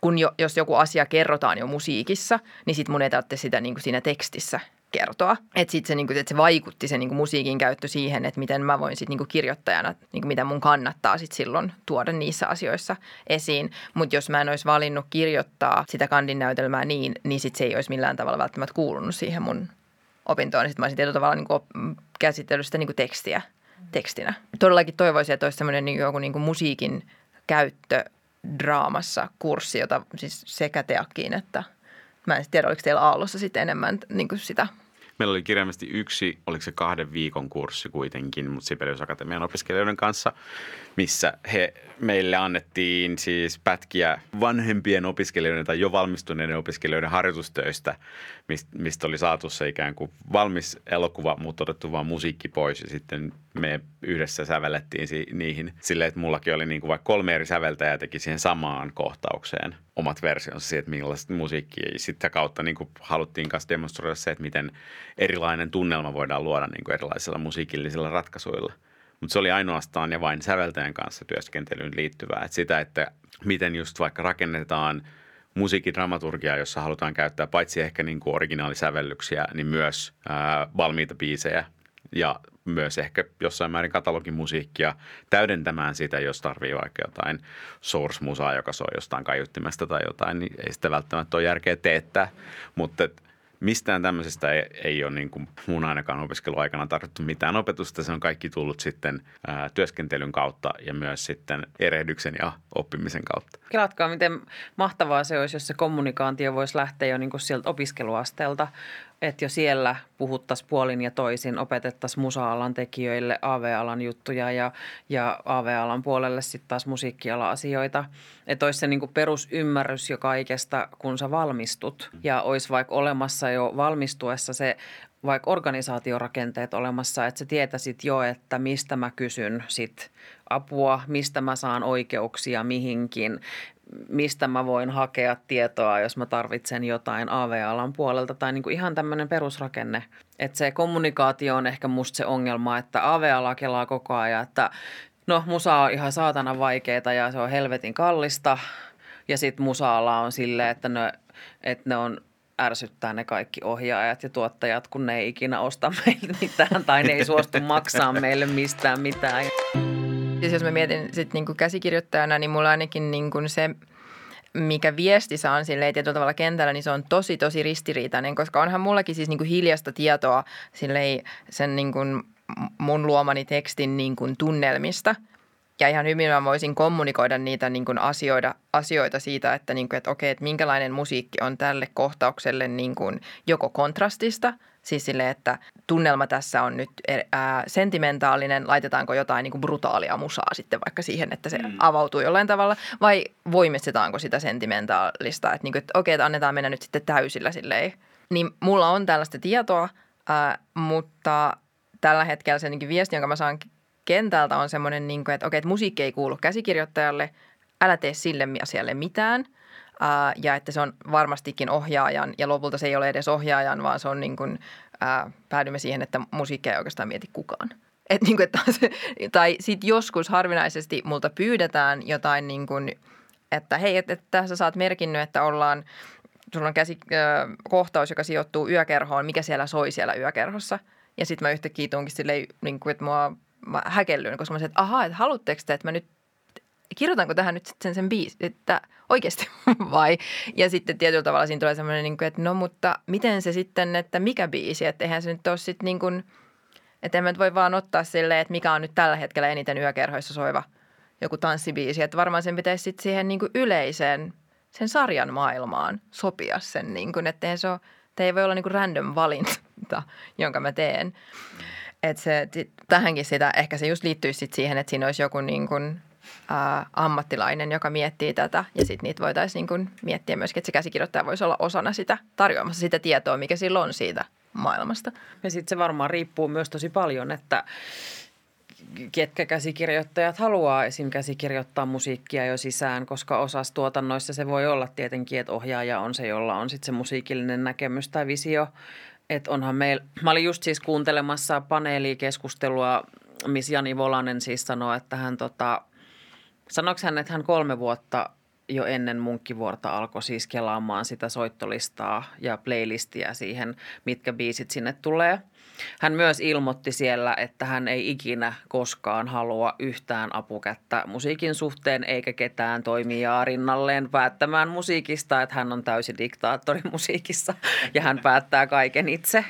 kun jo, jos joku asia kerrotaan jo musiikissa, niin sit mun ei tarvitse sitä niin kuin siinä tekstissä kertoa. Että sitten se, niinku, että se vaikutti se niinku musiikin käyttö siihen, että miten mä voin sitten niinku kirjoittajana, niinku mitä mun kannattaa sit silloin tuoda niissä asioissa esiin. Mutta jos mä en olisi valinnut kirjoittaa sitä kandin näytelmää niin, niin sitten se ei olisi millään tavalla välttämättä kuulunut siihen mun opintoon. Sitten mä olisin tietyllä tavalla niinku käsitellyt sitä niinku tekstiä tekstinä. Todellakin toivoisin, että olisi semmoinen niinku joku niinku musiikin käyttö draamassa kurssi, jota siis sekä teakkiin että – Mä en tiedä, oliko teillä Aallossa sitten enemmän niin kuin sitä. Meillä oli kirjaimesti yksi, oliko se kahden viikon kurssi kuitenkin, mutta Sibelius Akatemian opiskelijoiden kanssa, missä he, meille annettiin siis pätkiä vanhempien opiskelijoiden tai jo valmistuneiden opiskelijoiden harjoitustöistä, mistä oli saatu se ikään kuin valmis elokuva, mutta otettu vaan musiikki pois ja sitten me yhdessä sävellettiin niihin silleen, että mullakin oli niin kuin vaikka kolme eri säveltäjää teki siihen samaan kohtaukseen omat versionsa siitä, millaista musiikkia. Sitä kautta niin kuin haluttiin kanssa demonstroida se, että miten erilainen tunnelma voidaan luoda niin kuin erilaisilla musiikillisilla ratkaisuilla. Mutta se oli ainoastaan ja vain säveltäjän kanssa työskentelyyn liittyvää. Et sitä, että miten just vaikka rakennetaan musiikkidramaturgiaa, jossa halutaan käyttää paitsi ehkä niin kuin originaalisävellyksiä, niin myös ää, valmiita biisejä ja myös ehkä jossain määrin katalogimusiikkia täydentämään sitä, jos tarvii vaikka jotain source-musaa, joka soi jostain kaiuttimesta tai jotain, niin ei sitä välttämättä ole järkeä teettää. Mutta mistään tämmöisestä ei, ei ole niin kuin mun ainakaan opiskeluaikana tarvittu mitään opetusta. Se on kaikki tullut sitten ää, työskentelyn kautta ja myös sitten erehdyksen ja oppimisen kautta. Kelatkaa, miten mahtavaa se olisi, jos se kommunikaatio voisi lähteä jo niin kuin sieltä opiskeluasteelta että jo siellä puhuttaisiin puolin ja toisin, opetettaisiin musa-alan tekijöille AV-alan juttuja ja, ja AV-alan puolelle sitten taas musiikkiala asioita. Että olisi se niin kuin perusymmärrys jo kaikesta, kun sä valmistut. Ja olisi vaikka olemassa jo valmistuessa se vaikka organisaatiorakenteet olemassa, että sä tietäisit jo, että mistä mä kysyn sit apua, mistä mä saan oikeuksia mihinkin, mistä mä voin hakea tietoa, jos mä tarvitsen jotain AV-alan puolelta tai niin kuin ihan tämmöinen perusrakenne. Että se kommunikaatio on ehkä musta se ongelma, että AV-ala kelaa koko ajan, että no musa on ihan saatana vaikeaa ja se on helvetin kallista ja sitten musa-ala on silleen, että ne, että ne on ärsyttää ne kaikki ohjaajat ja tuottajat, kun ne ei ikinä osta meille mitään tai ne ei suostu maksaa meille mistään mitään. Siis jos mä mietin sit niinku käsikirjoittajana, niin mulla ainakin niinku se, mikä viesti saan silleen tietyllä tavalla kentällä, niin se on tosi, tosi ristiriitainen, koska onhan mullakin siis niinku hiljasta tietoa silleen sen niinku mun luomani tekstin niinku tunnelmista – ja ihan hyvin mä voisin kommunikoida niitä niin kuin asioita, asioita siitä, että, niin kuin, että okei, että minkälainen musiikki on tälle kohtaukselle niin kuin joko kontrastista, siis sille, että tunnelma tässä on nyt ää, sentimentaalinen, laitetaanko jotain niin kuin brutaalia musaa sitten vaikka siihen, että se mm. avautuu jollain tavalla, vai voimistetaanko sitä sentimentaalista, että, niin kuin, että okei, että annetaan mennä nyt sitten täysillä silleen. Niin mulla on tällaista tietoa, ää, mutta tällä hetkellä se niin viesti, jonka mä saan kentältä on semmoinen, niin kuin, että okei, että musiikki ei kuulu käsikirjoittajalle, älä tee sille asialle mitään. Ää, ja että se on varmastikin ohjaajan, ja lopulta se ei ole edes ohjaajan, vaan se on niin kuin, ää, päädymme siihen, että musiikkia ei oikeastaan mieti kukaan. Et niin kuin, että tai sitten joskus harvinaisesti multa pyydetään jotain, niin kuin, että hei, että, että tässä saat merkinnyt, että ollaan, sulla on käsi, äh, kohtaus, joka sijoittuu yökerhoon, mikä siellä soi siellä yökerhossa. Ja sitten mä yhtäkkiä tuunkin silleen, niin kuin, että mua mä häkellyin, koska mä sanoin, että ahaa, että haluatteko te, että mä nyt kirjoitanko tähän nyt sen, sen biisi, että oikeasti vai? Ja sitten tietyllä tavalla siinä tulee semmoinen, niin että no mutta miten se sitten, että mikä biisi, että eihän se nyt ole sitten niin kuin, että en voi vaan ottaa silleen, että mikä on nyt tällä hetkellä eniten yökerhoissa soiva joku tanssibiisi, että varmaan sen pitäisi sitten siihen niin kuin yleiseen, sen sarjan maailmaan sopia sen, niin kuin, että se ole, ei voi olla niin kuin random valinta, jonka mä teen. Että se, tähänkin sitä, ehkä se just liittyisi sit siihen, että siinä olisi joku niin kuin, ää, ammattilainen, joka miettii tätä ja sitten niitä voitaisiin niin kuin miettiä myöskin, että se käsikirjoittaja voisi olla osana sitä tarjoamassa sitä tietoa, mikä sillä on siitä maailmasta. Ja sitten se varmaan riippuu myös tosi paljon, että ketkä käsikirjoittajat haluaa esim. käsikirjoittaa musiikkia jo sisään, koska osassa tuotannoissa se voi olla tietenkin, että ohjaaja on se, jolla on sitten se musiikillinen näkemys tai visio et onhan meillä, mä olin just siis kuuntelemassa paneelikeskustelua, missä Jani Volanen siis sanoi, että hän tota, sanoiko hän, että hän kolme vuotta jo ennen munkkivuorta alkoi siis kelaamaan sitä soittolistaa ja playlistia siihen, mitkä biisit sinne tulee – hän myös ilmoitti siellä, että hän ei ikinä koskaan halua yhtään apukättä musiikin suhteen eikä ketään toimijaa rinnalleen päättämään musiikista, että hän on täysi diktaattori musiikissa ja hän päättää kaiken itse.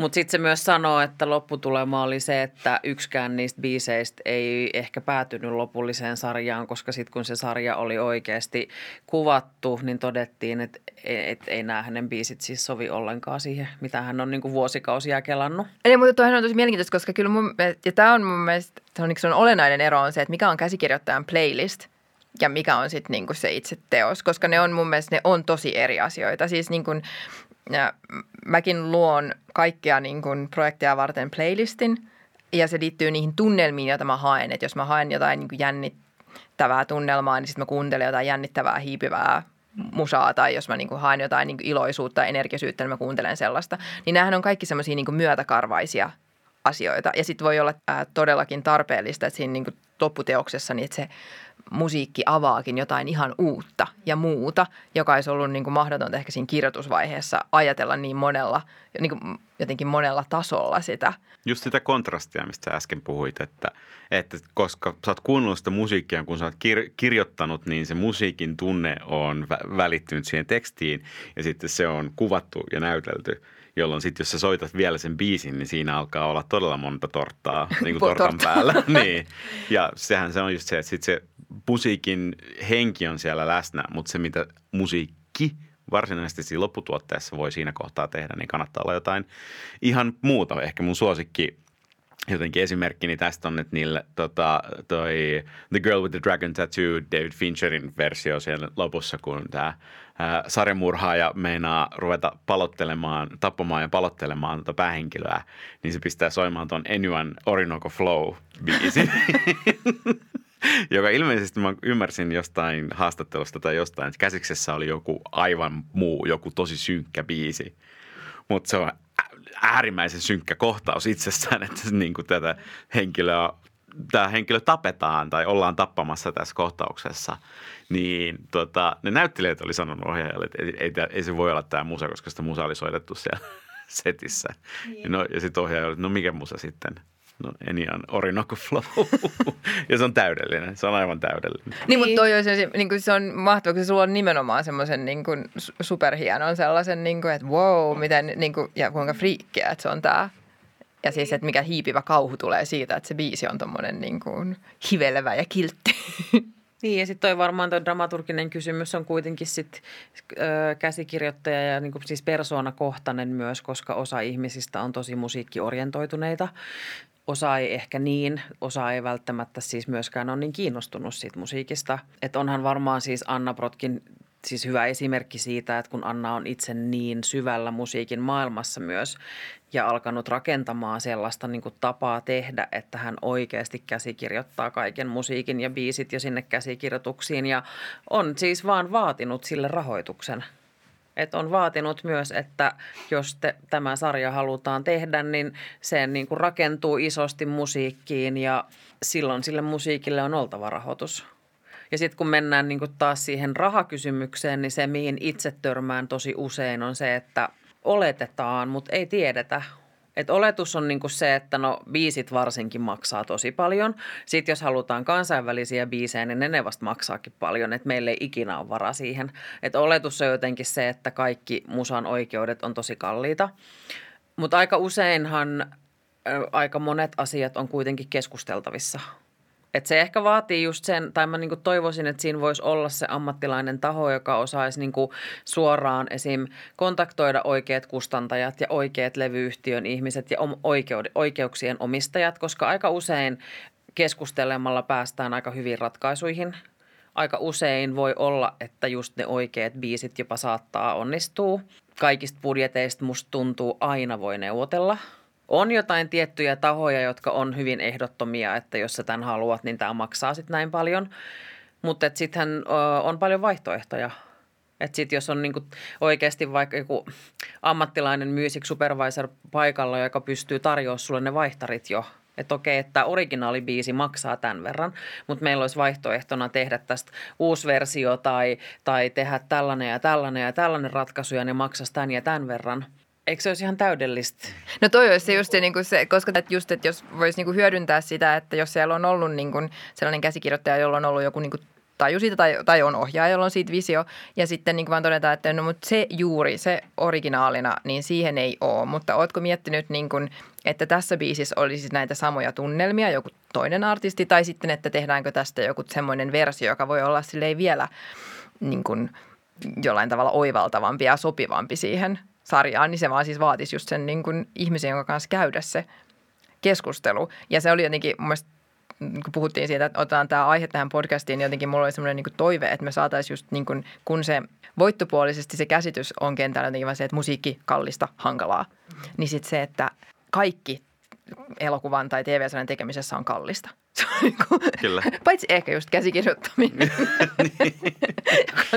Mutta sitten se myös sanoo, että lopputulema oli se, että yksikään niistä biiseistä ei ehkä päätynyt lopulliseen sarjaan, koska sitten kun se sarja oli oikeasti kuvattu, niin todettiin, että et ei nämä hänen biisit siis sovi ollenkaan siihen, mitä hän on niinku vuosikausia kelannut. Eli mutta tuohan on tosi mielenkiintoista, koska kyllä mun, ja tämä on mun mielestä, se on, niin se on olennainen ero on se, että mikä on käsikirjoittajan playlist – ja mikä on sitten niinku se itse teos, koska ne on mun mielestä ne on tosi eri asioita. Siis niinku, ja mäkin luon kaikkia niin kuin projekteja varten playlistin ja se liittyy niihin tunnelmiin, joita mä haen. Että jos mä haen jotain niin kuin jännittävää tunnelmaa, niin sitten mä kuuntelen jotain jännittävää, hiipivää musaa tai jos mä niin kuin haen jotain niin kuin iloisuutta ja energiasyyttä, niin mä kuuntelen sellaista. Niin näähän on kaikki semmoisia niin myötäkarvaisia asioita. Ja sitten voi olla ää, todellakin tarpeellista, että siinä niin kuin lopputeoksessa niin että se musiikki avaakin jotain ihan uutta ja muuta, joka olisi ollut niin kuin mahdotonta ehkä siinä kirjoitusvaiheessa ajatella niin monella, niin kuin jotenkin monella tasolla sitä. Just sitä kontrastia, mistä sä äsken puhuit, että, että koska sä oot kuunnellut sitä musiikkia, kun sä oot kir- kirjoittanut, niin se musiikin tunne on vä- välittynyt siihen tekstiin ja sitten se on kuvattu ja näytelty – jolloin sitten jos sä soitat vielä sen biisin, niin siinä alkaa olla todella monta torttaa niin kuin tortan päällä. niin. Ja sehän se on just se, että sit se musiikin henki on siellä läsnä, mutta se mitä musiikki varsinaisesti siinä lopputuotteessa voi siinä kohtaa tehdä, niin kannattaa olla jotain ihan muuta. Ehkä mun suosikki jotenkin esimerkkini tästä on, että niille tota, toi The Girl with the Dragon Tattoo, David Fincherin versio siellä lopussa, kun tämä sarjamurhaaja meinaa ruveta palottelemaan, tappamaan ja palottelemaan tuota päähenkilöä, niin se pistää soimaan tuon Anyone Orinoco Flow-biisin. joka ilmeisesti mä ymmärsin jostain haastattelusta tai jostain, että käsiksessä oli joku aivan muu, joku tosi synkkä biisi. Mutta se on äärimmäisen synkkä kohtaus itsessään, että niin kuin tätä henkilöä, tämä henkilö tapetaan tai ollaan tappamassa tässä kohtauksessa. Niin tota, ne näyttelijät oli sanonut ohjaajalle, että ei, ei, ei se voi olla tämä musa, koska sitä musa oli soitettu siellä setissä. Niin. No, ja sitten ohjaaja oli, no mikä musa sitten? No Enian Orinoco Flow. ja se on täydellinen. Se on aivan täydellinen. Niin, niin. mutta toi olisi, niin kuin se on mahtavaa, kun sulla on nimenomaan semmoisen niin kuin superhienon sellaisen, niin kuin, että wow, miten, niin kuin, ja kuinka friikkiä, että se on tämä. Ja siis, että mikä hiipivä kauhu tulee siitä, että se biisi on tommonen niin kuin hivelevä ja kiltti. Niin ja sitten toi varmaan toi dramaturginen kysymys on kuitenkin sit ö, käsikirjoittaja ja niin siis persoonakohtainen myös, koska osa ihmisistä on tosi musiikkiorientoituneita osa ei ehkä niin, osa ei välttämättä siis myöskään ole niin kiinnostunut siitä musiikista. Että onhan varmaan siis Anna Brotkin siis hyvä esimerkki siitä, että kun Anna on itse niin syvällä musiikin maailmassa myös ja alkanut rakentamaan sellaista niin kuin tapaa tehdä, että hän oikeasti käsikirjoittaa kaiken musiikin ja biisit jo sinne käsikirjoituksiin ja on siis vaan vaatinut sille rahoituksen – että on vaatinut myös, että jos te, tämä sarja halutaan tehdä, niin se niin kuin rakentuu isosti musiikkiin ja silloin sille musiikille on oltava rahoitus. Ja sitten kun mennään niin kuin taas siihen rahakysymykseen, niin se mihin itse törmään tosi usein on se, että oletetaan, mutta ei tiedetä, et oletus on niinku se, että no biisit varsinkin maksaa tosi paljon. Sitten jos halutaan kansainvälisiä biisejä, niin ne vasta maksaakin paljon, että meillä ei ikinä ole vara siihen. Et oletus on jotenkin se, että kaikki musan oikeudet on tosi kalliita. Mutta aika useinhan aika monet asiat on kuitenkin keskusteltavissa – et se ehkä vaatii just sen, tai mä niinku toivoisin, että siinä voisi olla se ammattilainen taho, joka osaisi niinku suoraan esim. kontaktoida oikeat kustantajat ja oikeat levyyhtiön ihmiset ja oikeud- oikeuksien omistajat, koska aika usein keskustelemalla päästään aika hyvin ratkaisuihin. Aika usein voi olla, että just ne oikeat biisit jopa saattaa onnistua. Kaikista budjeteista musta tuntuu aina voi neuvotella – on jotain tiettyjä tahoja, jotka on hyvin ehdottomia, että jos sä tämän haluat, niin tämä maksaa sitten näin paljon. Mutta sittenhän on paljon vaihtoehtoja. Että sitten jos on niinku oikeasti vaikka joku ammattilainen music supervisor paikalla, joka pystyy tarjoamaan sulle ne vaihtarit jo, että okei, että originaalibiisi maksaa tämän verran, mutta meillä olisi vaihtoehtona tehdä tästä uusi versio tai, tai tehdä tällainen ja tällainen ja tällainen ratkaisu ja ne maksaisi tämän ja tämän verran – Eikö se olisi ihan täydellistä? No toi olisi just niin kuin se, koska just, että jos voisi niin kuin hyödyntää sitä, että jos siellä on ollut niin kuin sellainen käsikirjoittaja, jolla on ollut joku niin kuin taju siitä tai, tai on ohjaaja, jolla on siitä visio. Ja sitten niin kuin vaan todetaan, että no mutta se juuri, se originaalina, niin siihen ei ole. Mutta ootko miettinyt, niin kuin, että tässä biisissä olisi näitä samoja tunnelmia, joku toinen artisti, tai sitten, että tehdäänkö tästä joku semmoinen versio, joka voi olla silleen vielä niin kuin, jollain tavalla oivaltavampi ja sopivampi siihen sarjaan, niin se vaan siis vaatisi just sen niin kuin ihmisen, jonka kanssa käydä se keskustelu. Ja se oli jotenkin mun mielestä kun puhuttiin siitä, että otetaan tämä aihe tähän podcastiin, niin jotenkin mulla oli semmoinen niin toive, että me saataisiin just niin kuin, kun se voittopuolisesti se käsitys on kentällä jotenkin vaan se, että musiikki kallista, hankalaa, niin sitten se, että kaikki elokuvan tai TV-sarjan tekemisessä on kallista. Niinku, Kyllä. Paitsi ehkä just käsikirjoittaminen.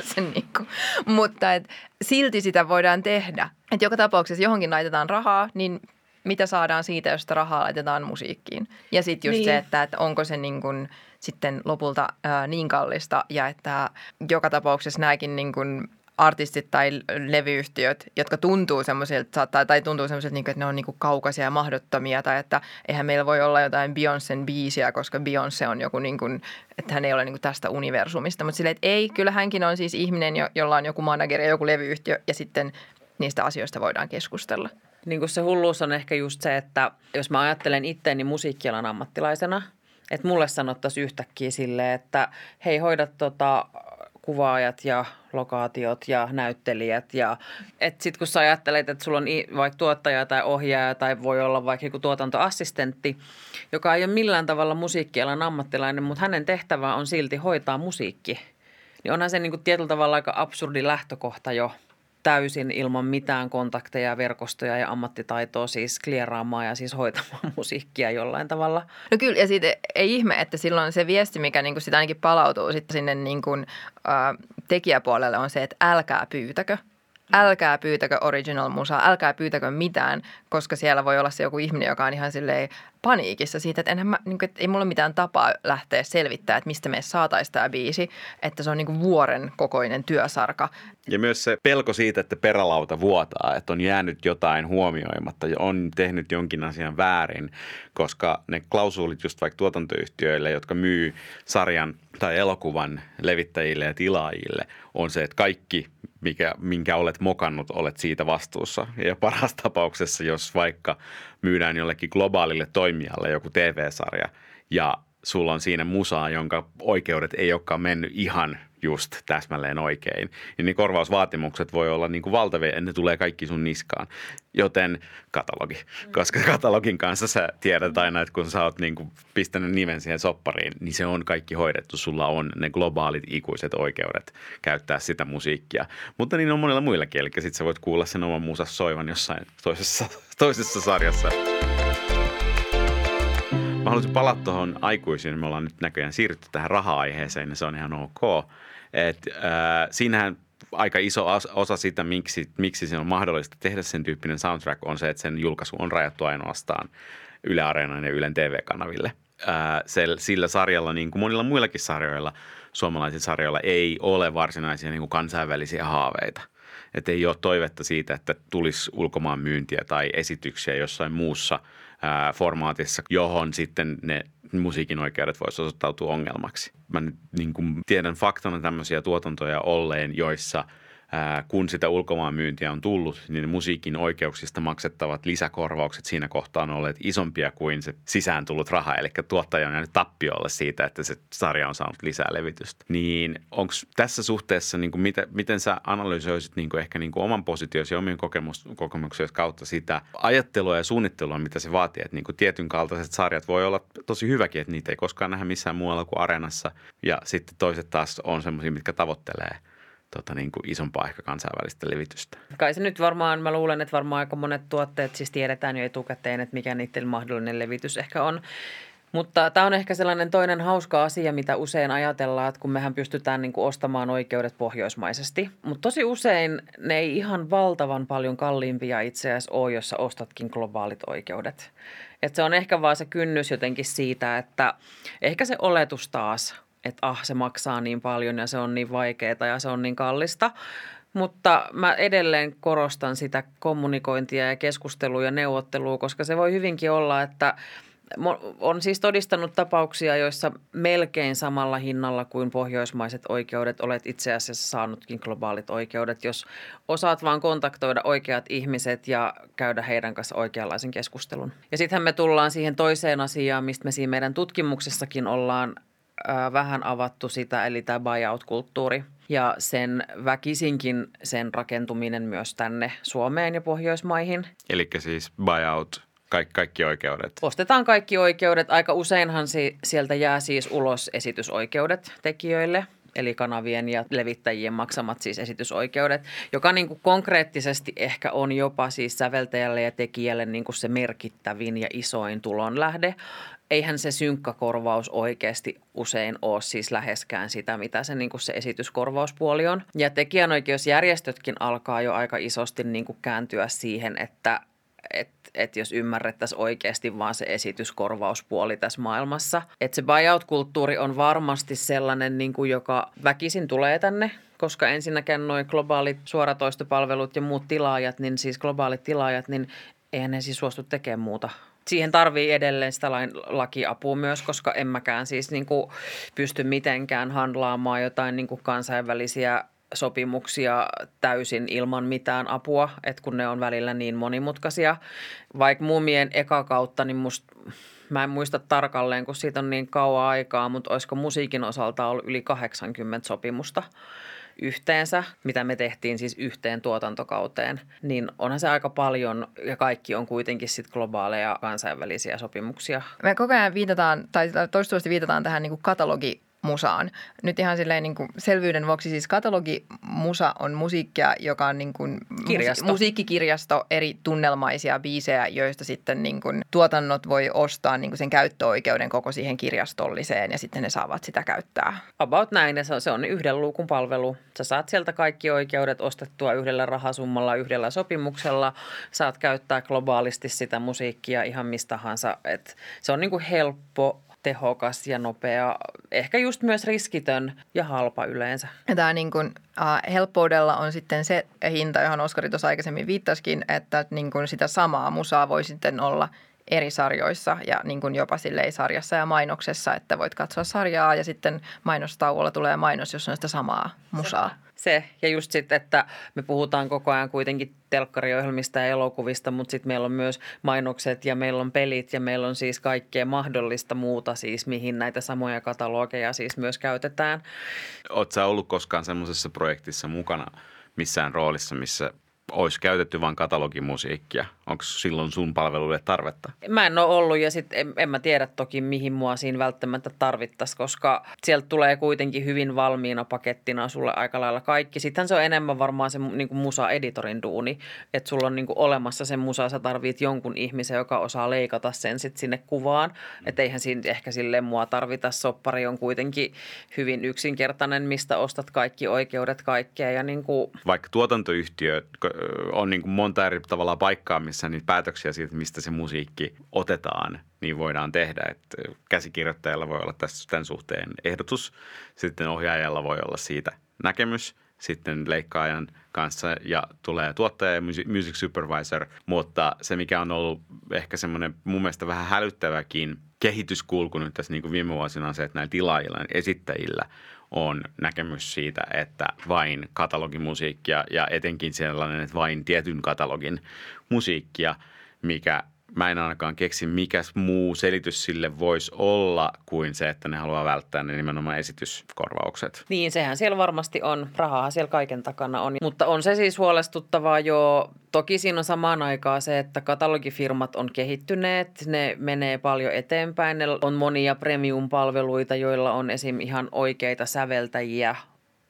sen niin kuin, mutta et, silti sitä voidaan tehdä. Et joka tapauksessa johonkin laitetaan rahaa, niin mitä saadaan siitä, jos sitä rahaa laitetaan musiikkiin. Ja sitten just niin. se, että, että onko se niin kuin sitten lopulta ää, niin kallista ja että joka tapauksessa nämäkin niin kuin artistit tai levyyhtiöt, jotka tuntuu semmoisilta, tai, tai tuntuu semmoisilta, niin että ne on niin kaukaisia ja mahdottomia, tai että eihän meillä voi olla jotain Beyoncén biisiä, koska Beyoncé on joku, niin kuin, että hän ei ole niin tästä universumista. Mutta silleen, että ei, kyllä hänkin on siis ihminen, jolla on joku manageri ja joku levyyhtiö, ja sitten niistä asioista voidaan keskustella. Niin kuin se hulluus on ehkä just se, että jos mä ajattelen itteeni musiikkialan ammattilaisena, että mulle sanottaisiin yhtäkkiä silleen, että hei hoida tota kuvaajat ja lokaatiot ja näyttelijät. Ja sitten kun sä ajattelet, että sulla on vaikka tuottaja tai ohjaaja tai voi olla vaikka joku tuotantoassistentti, joka ei ole millään tavalla musiikkialan ammattilainen, mutta hänen tehtävä on silti hoitaa musiikki. Niin onhan se niin kuin tietyllä tavalla aika absurdi lähtökohta jo – täysin ilman mitään kontakteja, verkostoja ja ammattitaitoa siis klieraamaan ja siis hoitamaan musiikkia jollain tavalla. No kyllä, ja siitä ei ihme, että silloin se viesti, mikä niin kuin sitä ainakin palautuu sitten sinne niin kuin, äh, tekijäpuolelle on se, että älkää pyytäkö – älkää pyytäkö original musaa, älkää pyytäkö mitään, koska siellä voi olla se joku ihminen, joka on ihan silleen paniikissa siitä, että, enhän mä, niin kuin, että ei mulla mitään tapaa lähteä selvittämään, että mistä me saataisiin tämä biisi, että se on niin kuin vuoren kokoinen työsarka. Ja myös se pelko siitä, että perälauta vuotaa, että on jäänyt jotain huomioimatta ja on tehnyt jonkin asian väärin, koska ne klausuulit just vaikka tuotantoyhtiöille, jotka myy sarjan tai elokuvan levittäjille ja tilaajille, on se, että kaikki, mikä, minkä olet mokannut, olet siitä vastuussa. Ja paras tapauksessa, jos vaikka myydään jollekin globaalille toimijalle joku TV-sarja ja sulla on siinä musaa, jonka oikeudet ei olekaan mennyt ihan just täsmälleen oikein. Ja niin korvausvaatimukset voi olla niin kuin valtavia ja ne tulee kaikki sun niskaan. Joten katalogi, koska katalogin kanssa sä tiedät aina, että kun sä oot niin kuin pistänyt nimen siihen soppariin, niin se on kaikki hoidettu. Sulla on ne globaalit ikuiset oikeudet käyttää sitä musiikkia. Mutta niin on monilla muillakin, eli sit sä voit kuulla sen oman musas soivan jossain toisessa, toisessa sarjassa. Mä haluaisin palata tuohon aikuisiin. Me ollaan nyt näköjään siirrytty tähän raha-aiheeseen ja se on ihan ok. Et, äh, siinähän aika iso osa sitä, miksi, miksi se on mahdollista tehdä sen tyyppinen soundtrack, on se, että sen julkaisu on rajattu ainoastaan Yle Areenan ja Ylen TV-kanaville. Äh, sillä sarjalla, niin kuin monilla muillakin sarjoilla, suomalaisilla sarjoilla, ei ole varsinaisia niin kuin kansainvälisiä haaveita. Että ei ole toivetta siitä, että tulisi ulkomaan myyntiä tai esityksiä jossain muussa – formaatissa, johon sitten ne musiikin oikeudet voisi osoittautua ongelmaksi. Mä nyt niin kuin tiedän faktana tämmöisiä tuotantoja olleen, joissa – kun sitä ulkomaan myyntiä on tullut, niin musiikin oikeuksista maksettavat lisäkorvaukset siinä kohtaa on olleet isompia kuin se sisään tullut raha. Eli tuottaja on jäänyt tappiolle siitä, että se sarja on saanut lisää levitystä. Niin onko tässä suhteessa, niin kuin miten, miten sä analysoisit niin kuin ehkä niin kuin oman positiosi ja omien kokemuksia kautta sitä ajattelua ja suunnittelua, mitä se vaatii. Että niin kuin tietyn kaltaiset sarjat voi olla tosi hyväkin, että niitä ei koskaan nähdä missään muualla kuin areenassa. Ja sitten toiset taas on semmoisia, mitkä tavoittelee – tota, niin kuin isompaa ehkä kansainvälistä levitystä. Kai se nyt varmaan, mä luulen, että varmaan aika monet tuotteet siis tiedetään jo etukäteen, että mikä niiden mahdollinen levitys ehkä on. Mutta tämä on ehkä sellainen toinen hauska asia, mitä usein ajatellaan, että kun mehän pystytään niin kuin ostamaan oikeudet pohjoismaisesti. Mutta tosi usein ne ei ihan valtavan paljon kalliimpia itse asiassa ole, jos sä ostatkin globaalit oikeudet. Et se on ehkä vaan se kynnys jotenkin siitä, että ehkä se oletus taas että ah se maksaa niin paljon ja se on niin vaikeaa ja se on niin kallista. Mutta mä edelleen korostan sitä kommunikointia ja keskustelua ja neuvottelua, koska se voi hyvinkin olla, että on siis todistanut tapauksia, joissa melkein samalla hinnalla kuin pohjoismaiset oikeudet olet itse asiassa saanutkin globaalit oikeudet, jos osaat vaan kontaktoida oikeat ihmiset ja käydä heidän kanssa oikeanlaisen keskustelun. Ja sittenhän me tullaan siihen toiseen asiaan, mistä me siinä meidän tutkimuksessakin ollaan vähän avattu sitä, eli tämä buyout-kulttuuri. Ja sen väkisinkin sen rakentuminen myös tänne Suomeen ja Pohjoismaihin. Eli siis buyout kaikki, kaikki oikeudet. Ostetaan kaikki oikeudet. Aika useinhan si, sieltä jää siis ulos esitysoikeudet tekijöille, eli kanavien ja levittäjien maksamat siis esitysoikeudet, joka niin kuin konkreettisesti ehkä on jopa siis säveltäjälle ja tekijälle niin kuin se merkittävin ja isoin tulonlähde eihän se synkkakorvaus oikeasti usein ole siis läheskään sitä, mitä se, niin kuin se esityskorvauspuoli on. Ja tekijänoikeusjärjestötkin alkaa jo aika isosti niin kuin kääntyä siihen, että että et jos ymmärrettäisiin oikeasti vaan se esityskorvauspuoli tässä maailmassa. Että se buyout-kulttuuri on varmasti sellainen, niin kuin joka väkisin tulee tänne, koska ensinnäkään noin globaalit suoratoistopalvelut ja muut tilaajat, niin siis globaalit tilaajat, niin eihän ne siis suostu tekemään muuta siihen tarvii edelleen sitä lain, lakiapua myös, koska en mäkään siis niin kuin pysty mitenkään handlaamaan jotain niin kuin kansainvälisiä sopimuksia täysin ilman mitään apua, että kun ne on välillä niin monimutkaisia. Vaikka mumien eka kautta, niin musta, mä en muista tarkalleen, kun siitä on niin kauan aikaa, mutta olisiko musiikin osalta ollut yli 80 sopimusta yhteensä, mitä me tehtiin siis yhteen tuotantokauteen, niin onhan se aika paljon ja kaikki on kuitenkin sitten globaaleja kansainvälisiä sopimuksia. Me koko ajan viitataan, tai toistuvasti viitataan tähän niin kuin katalogi musaan. Nyt ihan silleen niin kuin selvyyden vuoksi siis katalogimusa on musiikkia, joka on niin kuin Kirjasto. musiikkikirjasto, eri tunnelmaisia biisejä, joista sitten niin kuin tuotannot voi ostaa niin kuin sen käyttöoikeuden koko siihen kirjastolliseen ja sitten ne saavat sitä käyttää. About näin, ja se on, se on yhden luukun palvelu. Sä saat sieltä kaikki oikeudet ostettua yhdellä rahasummalla, yhdellä sopimuksella. Saat käyttää globaalisti sitä musiikkia ihan mistahansa. Et se on niin kuin helppo tehokas ja nopea, ehkä just myös riskitön ja halpa yleensä. Ja tämä niin kuin, äh, helppoudella on sitten se hinta, johon Oskari tuossa aikaisemmin viittasikin, että niin kuin sitä samaa musaa voi sitten olla eri sarjoissa ja niin kuin jopa silleen sarjassa ja mainoksessa, että voit katsoa sarjaa ja sitten mainostauolla tulee mainos, jos on sitä samaa musaa. Se. Ja just sitten, että me puhutaan koko ajan kuitenkin telkkariohjelmista ja elokuvista, mutta sitten meillä on myös mainokset ja meillä on pelit ja meillä on siis kaikkea mahdollista muuta siis, mihin näitä samoja katalogeja siis myös käytetään. Oletko ollut koskaan semmoisessa projektissa mukana missään roolissa, missä olisi käytetty vain katalogimusiikkia? Onko silloin sun palveluille tarvetta? Mä en ole ollut ja sitten en, en mä tiedä toki mihin mua siinä välttämättä tarvittaisi, koska sieltä tulee kuitenkin hyvin valmiina pakettina sulle aika lailla kaikki. Sittenhän se on enemmän varmaan se niin kuin musa-editorin duuni, että sulla on niin kuin olemassa se musa, sä tarvit jonkun ihmisen, joka osaa leikata sen sitten sinne kuvaan. Mm. Että eihän siinä ehkä sille mua tarvita. Soppari on kuitenkin hyvin yksinkertainen, mistä ostat kaikki oikeudet kaikkea. Ja niin kuin... Vaikka tuotantoyhtiö on niin kuin monta eri tavalla paikkaa, missä niitä päätöksiä siitä, mistä se musiikki otetaan, niin voidaan tehdä. Että käsikirjoittajalla voi olla tässä, tämän suhteen ehdotus, sitten ohjaajalla voi olla siitä näkemys, sitten leikkaajan kanssa ja tulee tuottaja ja music supervisor, mutta se mikä on ollut ehkä semmoinen mun mielestä vähän hälyttäväkin kehityskulku nyt tässä niin kuin viime vuosina on se, että näillä tilaajilla, esittäjillä on näkemys siitä, että vain katalogimusiikkia ja etenkin sellainen, että vain tietyn katalogin musiikkia, mikä mä en ainakaan keksi, mikä muu selitys sille voisi olla kuin se, että ne haluaa välttää ne nimenomaan esityskorvaukset. Niin, sehän siellä varmasti on. Rahaa siellä kaiken takana on. Mutta on se siis huolestuttavaa jo. Toki siinä on samaan aikaan se, että katalogifirmat on kehittyneet. Ne menee paljon eteenpäin. Ne on monia premium-palveluita, joilla on esim. ihan oikeita säveltäjiä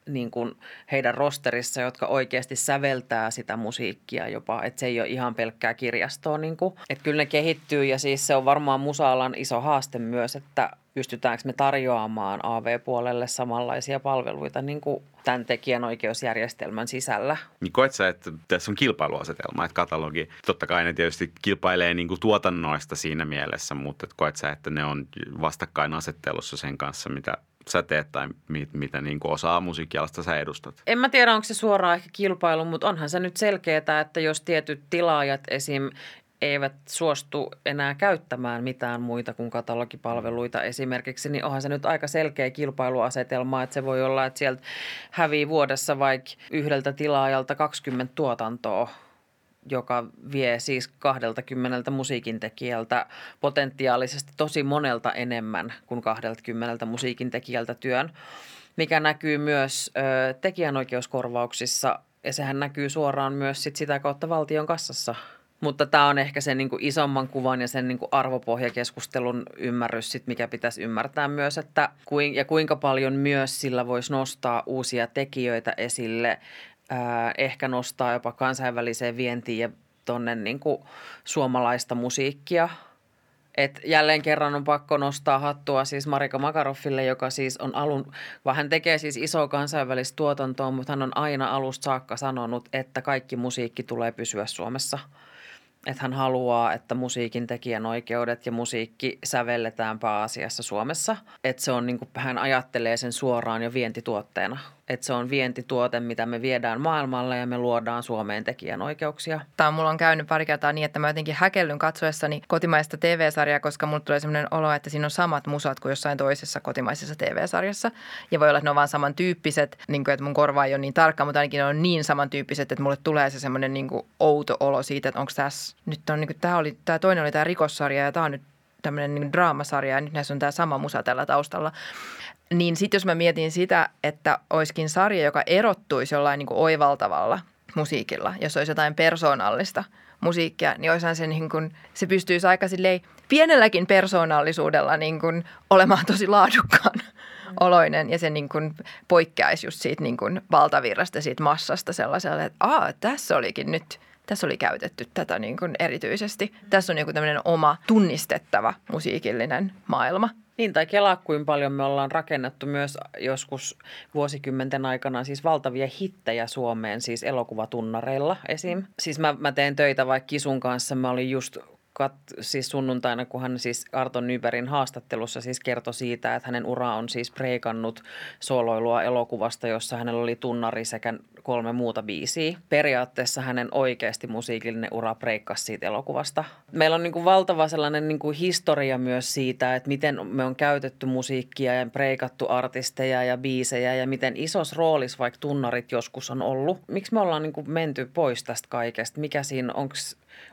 niin kuin heidän rosterissa, jotka oikeasti säveltää sitä musiikkia jopa, että se ei ole ihan pelkkää kirjastoa. Niin kuin. Että kyllä ne kehittyy ja siis se on varmaan musaalan iso haaste myös, että pystytäänkö me tarjoamaan AV-puolelle samanlaisia palveluita niin kuin tämän tekijänoikeusjärjestelmän sisällä. Niin koet sä, että tässä on kilpailuasetelma, että katalogi, totta kai ne tietysti kilpailee niin kuin tuotannoista siinä mielessä, mutta koet sä, että ne on vastakkainasettelussa sen kanssa, mitä sä teet tai mit, mitä niin kuin osaa musiikkialasta sä edustat? En mä tiedä, onko se suoraan ehkä kilpailu, mutta onhan se nyt selkeää, että jos tietyt tilaajat esim eivät suostu enää käyttämään mitään muita kuin katalogipalveluita esimerkiksi, niin onhan se nyt aika selkeä kilpailuasetelma, että se voi olla, että sieltä hävii vuodessa vaikka yhdeltä tilaajalta 20 tuotantoa joka vie siis 20 musiikintekijältä potentiaalisesti tosi monelta enemmän kuin 20 musiikintekijältä työn, mikä näkyy myös ö, tekijänoikeuskorvauksissa ja sehän näkyy suoraan myös sit sitä kautta valtion kassassa. Mutta tämä on ehkä sen niin kuin isomman kuvan ja sen niin kuin arvopohjakeskustelun ymmärrys, sit, mikä pitäisi ymmärtää myös, että kuin, ja kuinka paljon myös sillä voisi nostaa uusia tekijöitä esille ehkä nostaa jopa kansainväliseen vientiin ja tuonne niin suomalaista musiikkia. Et jälleen kerran on pakko nostaa hattua siis Marika Makaroffille, joka siis on alun, vaan hän tekee siis isoa kansainvälistä tuotantoa, mutta hän on aina alusta saakka sanonut, että kaikki musiikki tulee pysyä Suomessa – että hän haluaa, että musiikin tekijänoikeudet ja musiikki sävelletään pääasiassa Suomessa. Että se on niin kuin, hän ajattelee sen suoraan jo vientituotteena että se on vientituote, mitä me viedään maailmalle ja me luodaan Suomeen tekijänoikeuksia. Tämä mulla on käynyt pari kertaa niin, että mä jotenkin häkellyn katsoessani kotimaista TV-sarjaa, koska mulla tulee sellainen olo, että siinä on samat musat kuin jossain toisessa kotimaisessa TV-sarjassa. Ja voi olla, että ne on vaan samantyyppiset, niin kuin, että mun korva ei ole niin tarkka, mutta ainakin ne on niin samantyyppiset, että mulle tulee se semmoinen niin kuin outo olo siitä, että onko tässä, nyt on niin kuin, tämä, oli, tämä toinen oli tämä rikossarja ja tämä on nyt tämmöinen niin draamasarja ja nyt näissä on tämä sama musa tällä taustalla. Niin sitten jos mä mietin sitä, että olisikin sarja, joka erottuisi jollain niin kuin oivaltavalla musiikilla, jos olisi jotain persoonallista musiikkia, niin olisihan se niin kuin, se pystyisi aika silleen pienelläkin persoonallisuudella niin kuin olemaan tosi laadukkaan oloinen ja se niin kuin poikkeaisi just siitä niin kuin valtavirrasta, siitä massasta sellaiselle, että Aa, tässä olikin nyt, tässä oli käytetty tätä niin kuin erityisesti. Tässä on joku tämmöinen oma tunnistettava musiikillinen maailma – niin, tai kelaa kuin paljon me ollaan rakennettu myös joskus vuosikymmenten aikana siis valtavia hittejä Suomeen, siis elokuvatunnareilla esim. Siis mä, mä teen töitä vaikka Kisun kanssa, mä olin just kat, siis sunnuntaina, kun hän siis Arton Nyberin haastattelussa siis kertoi siitä, että hänen ura on siis preikannut sooloilua elokuvasta, jossa hänellä oli tunnari sekä kolme muuta biisiä. Periaatteessa hänen oikeasti musiikillinen ura preikkasi siitä elokuvasta. Meillä on niin kuin valtava sellainen niin kuin historia myös siitä, että miten me on käytetty musiikkia ja preikattu artisteja ja biisejä ja miten isos roolis vaikka tunnarit joskus on ollut. Miksi me ollaan niin kuin menty pois tästä kaikesta? Mikä siinä, onko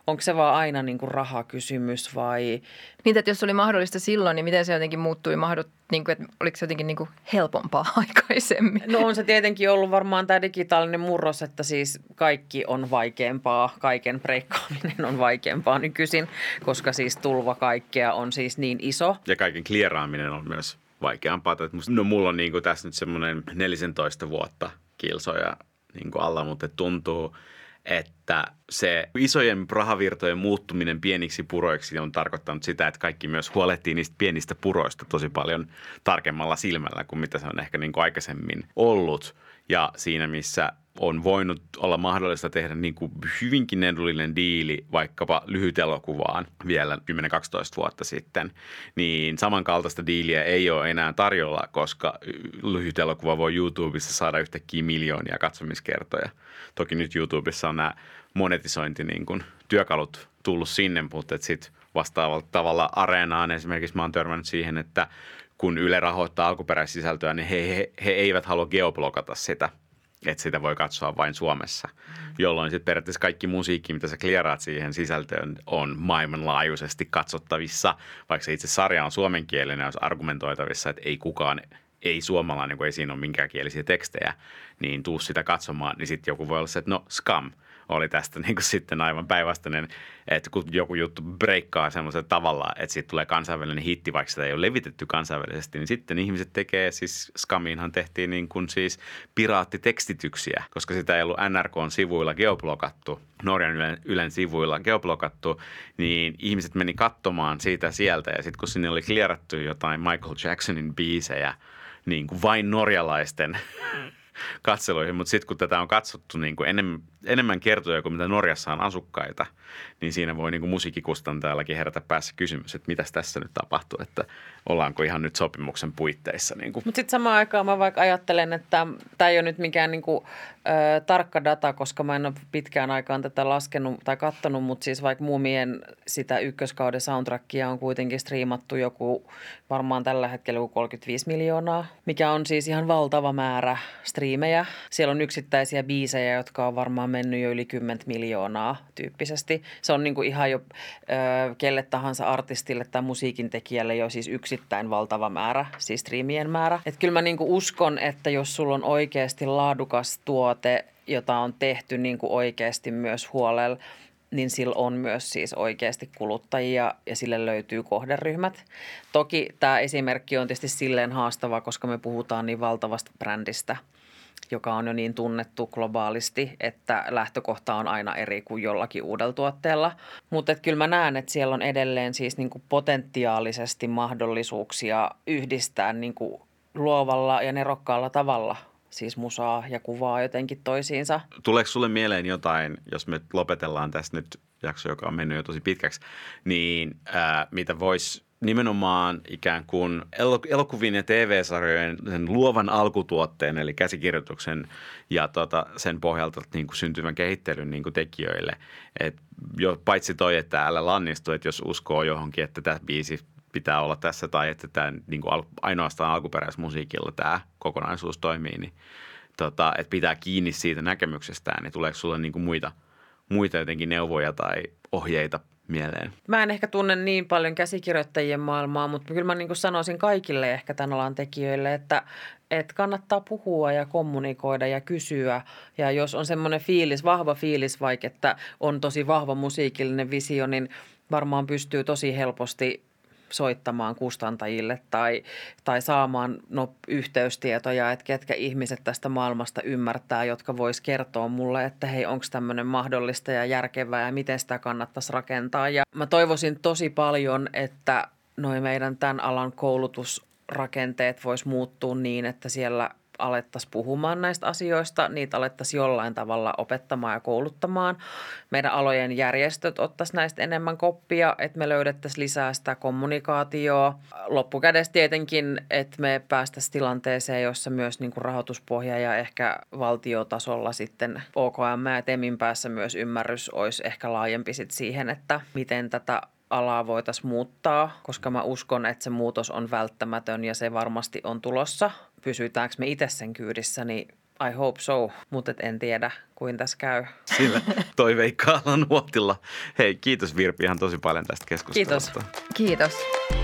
Onko se vaan aina niin kuin rahakysymys vai? Niin, että jos se oli mahdollista silloin, niin miten se jotenkin muuttui mahdot, niin kuin, että oliko se jotenkin niin kuin helpompaa aikaisemmin? No on se tietenkin ollut varmaan tämä digitaalinen murros, että siis kaikki on vaikeampaa, kaiken breikkaaminen on vaikeampaa nykyisin, koska siis tulva kaikkea on siis niin iso. Ja kaiken klieraaminen on myös vaikeampaa. No mulla on niin kuin tässä nyt semmoinen 14 vuotta kilsoja niin kuin alla, mutta tuntuu – että se isojen rahavirtojen muuttuminen pieniksi puroiksi on tarkoittanut sitä, että kaikki myös huolehtii niistä pienistä puroista tosi paljon tarkemmalla silmällä kuin mitä se on ehkä niin kuin aikaisemmin ollut. Ja siinä, missä on voinut olla mahdollista tehdä niin kuin hyvinkin edullinen diili vaikkapa lyhyt elokuvaan vielä 10-12 vuotta sitten, niin samankaltaista diiliä ei ole enää tarjolla, koska lyhyt elokuva voi YouTubessa saada yhtäkkiä miljoonia katsomiskertoja. Toki nyt YouTubessa on nämä monetisointi niin kuin työkalut tullut sinne, mutta sitten vastaavalla tavalla areenaan. Esimerkiksi mä oon törmännyt siihen, että kun Yle rahoittaa alkuperäissisältöä, niin he, he, he eivät halua geoblokata sitä – että sitä voi katsoa vain Suomessa, jolloin sitten periaatteessa kaikki musiikki, mitä sä klieraat siihen sisältöön, on maailmanlaajuisesti katsottavissa, vaikka se itse sarja on suomenkielinen, olisi argumentoitavissa, että ei kukaan ei suomalainen, kun ei siinä ole minkäänkielisiä tekstejä, niin tuu sitä katsomaan, niin sitten joku voi olla se, että no scam – oli tästä niin kuin sitten aivan päinvastainen, että kun joku juttu breikkaa semmoisella tavalla, että siitä tulee kansainvälinen hitti, vaikka sitä ei ole levitetty kansainvälisesti, niin sitten ihmiset tekee, siis Skamiinhan tehtiin niin kuin siis piraattitekstityksiä, koska sitä ei ollut NRKn sivuilla geoblokattu, Norjan Ylen, Ylen sivuilla geoblokattu, niin ihmiset meni katsomaan siitä sieltä ja sitten kun sinne oli klierattu jotain Michael Jacksonin biisejä, niin kuin vain norjalaisten katseluihin, mutta sitten kun tätä on katsottu niin kuin enemmän, enemmän kertoja kuin mitä Norjassa on asukkaita, niin siinä voi niin kuin musiikkikustantajallakin herätä päässä kysymys, että mitä tässä nyt tapahtuu, että ollaanko ihan nyt sopimuksen puitteissa. Niin Mutta sitten samaan aikaan mä vaikka ajattelen, että tämä ei ole nyt mikään niin kuin, ö, tarkka data, koska mä en ole pitkään aikaan tätä laskenut tai katsonut, mutta siis vaikka Muumien sitä ykköskauden soundtrackia on kuitenkin striimattu joku varmaan tällä hetkellä joku 35 miljoonaa, mikä on siis ihan valtava määrä striimejä. Siellä on yksittäisiä biisejä, jotka on varmaan mennyt jo yli 10 miljoonaa tyyppisesti. Se on niin kuin ihan jo ö, kelle tahansa artistille tai musiikin tekijälle jo siis yksittäin valtava määrä, siis striimien määrä. Et kyllä mä niin kuin uskon, että jos sulla on oikeasti laadukas tuote, jota on tehty niin kuin oikeasti myös huolella, niin sillä on myös siis oikeasti kuluttajia ja sille löytyy kohderyhmät. Toki tämä esimerkki on tietysti silleen haastava, koska me puhutaan niin valtavasta brändistä – joka on jo niin tunnettu globaalisti, että lähtökohta on aina eri kuin jollakin uudella tuotteella. Mutta kyllä mä näen, että siellä on edelleen siis niinku potentiaalisesti mahdollisuuksia yhdistää niinku luovalla ja nerokkaalla tavalla siis musaa ja kuvaa jotenkin toisiinsa. Tuleeko sulle mieleen jotain, jos me lopetellaan tässä nyt jakso, joka on mennyt jo tosi pitkäksi, niin ää, mitä voisi nimenomaan ikään kuin elokuvien ja TV-sarjojen sen luovan alkutuotteen, eli käsikirjoituksen ja tota, sen pohjalta niin kuin syntyvän kehittelyn niin kuin tekijöille. Et jo, paitsi toi, että täällä lannistuu, että jos uskoo johonkin, että tämä biisi pitää olla tässä tai että tämä niin kuin ainoastaan alkuperäismusiikilla tämä kokonaisuus toimii, niin tota, että pitää kiinni siitä näkemyksestään, niin tuleeko sulle niin kuin muita, muita jotenkin neuvoja tai ohjeita mieleen? Mä en ehkä tunne niin paljon käsikirjoittajien maailmaa, mutta kyllä mä niin kuin sanoisin kaikille ehkä tämän alan tekijöille, että, että kannattaa puhua ja kommunikoida ja kysyä. Ja jos on semmoinen fiilis, vahva fiilis vaikka, että on tosi vahva musiikillinen visio, niin varmaan pystyy tosi helposti soittamaan kustantajille tai, tai saamaan no, yhteystietoja, että ketkä ihmiset tästä maailmasta ymmärtää, jotka vois kertoa mulle, että hei, onko tämmöinen mahdollista ja järkevää ja miten sitä kannattaisi rakentaa. Ja mä toivoisin tosi paljon, että noin meidän tämän alan koulutusrakenteet vois muuttua niin, että siellä alettaisiin puhumaan näistä asioista, niitä alettaisiin jollain tavalla opettamaan ja kouluttamaan. Meidän alojen järjestöt ottaisiin näistä enemmän koppia, että me löydettäisiin lisää sitä kommunikaatioa. Loppukädessä tietenkin, että me päästäisiin tilanteeseen, jossa myös niin kuin rahoituspohja ja ehkä valtiotasolla sitten OKM ja TEMin päässä myös ymmärrys olisi ehkä laajempi sit siihen, että miten tätä alaa voitaisiin muuttaa, koska mä uskon, että se muutos on välttämätön ja se varmasti on tulossa. Pysytäänkö me itse sen kyydissä, niin I hope so, mutta en tiedä, kuin tässä käy. Sillä toiveikkaalla nuotilla. Hei, kiitos Virpi ihan tosi paljon tästä keskustelusta. Kiitos. Kiitos.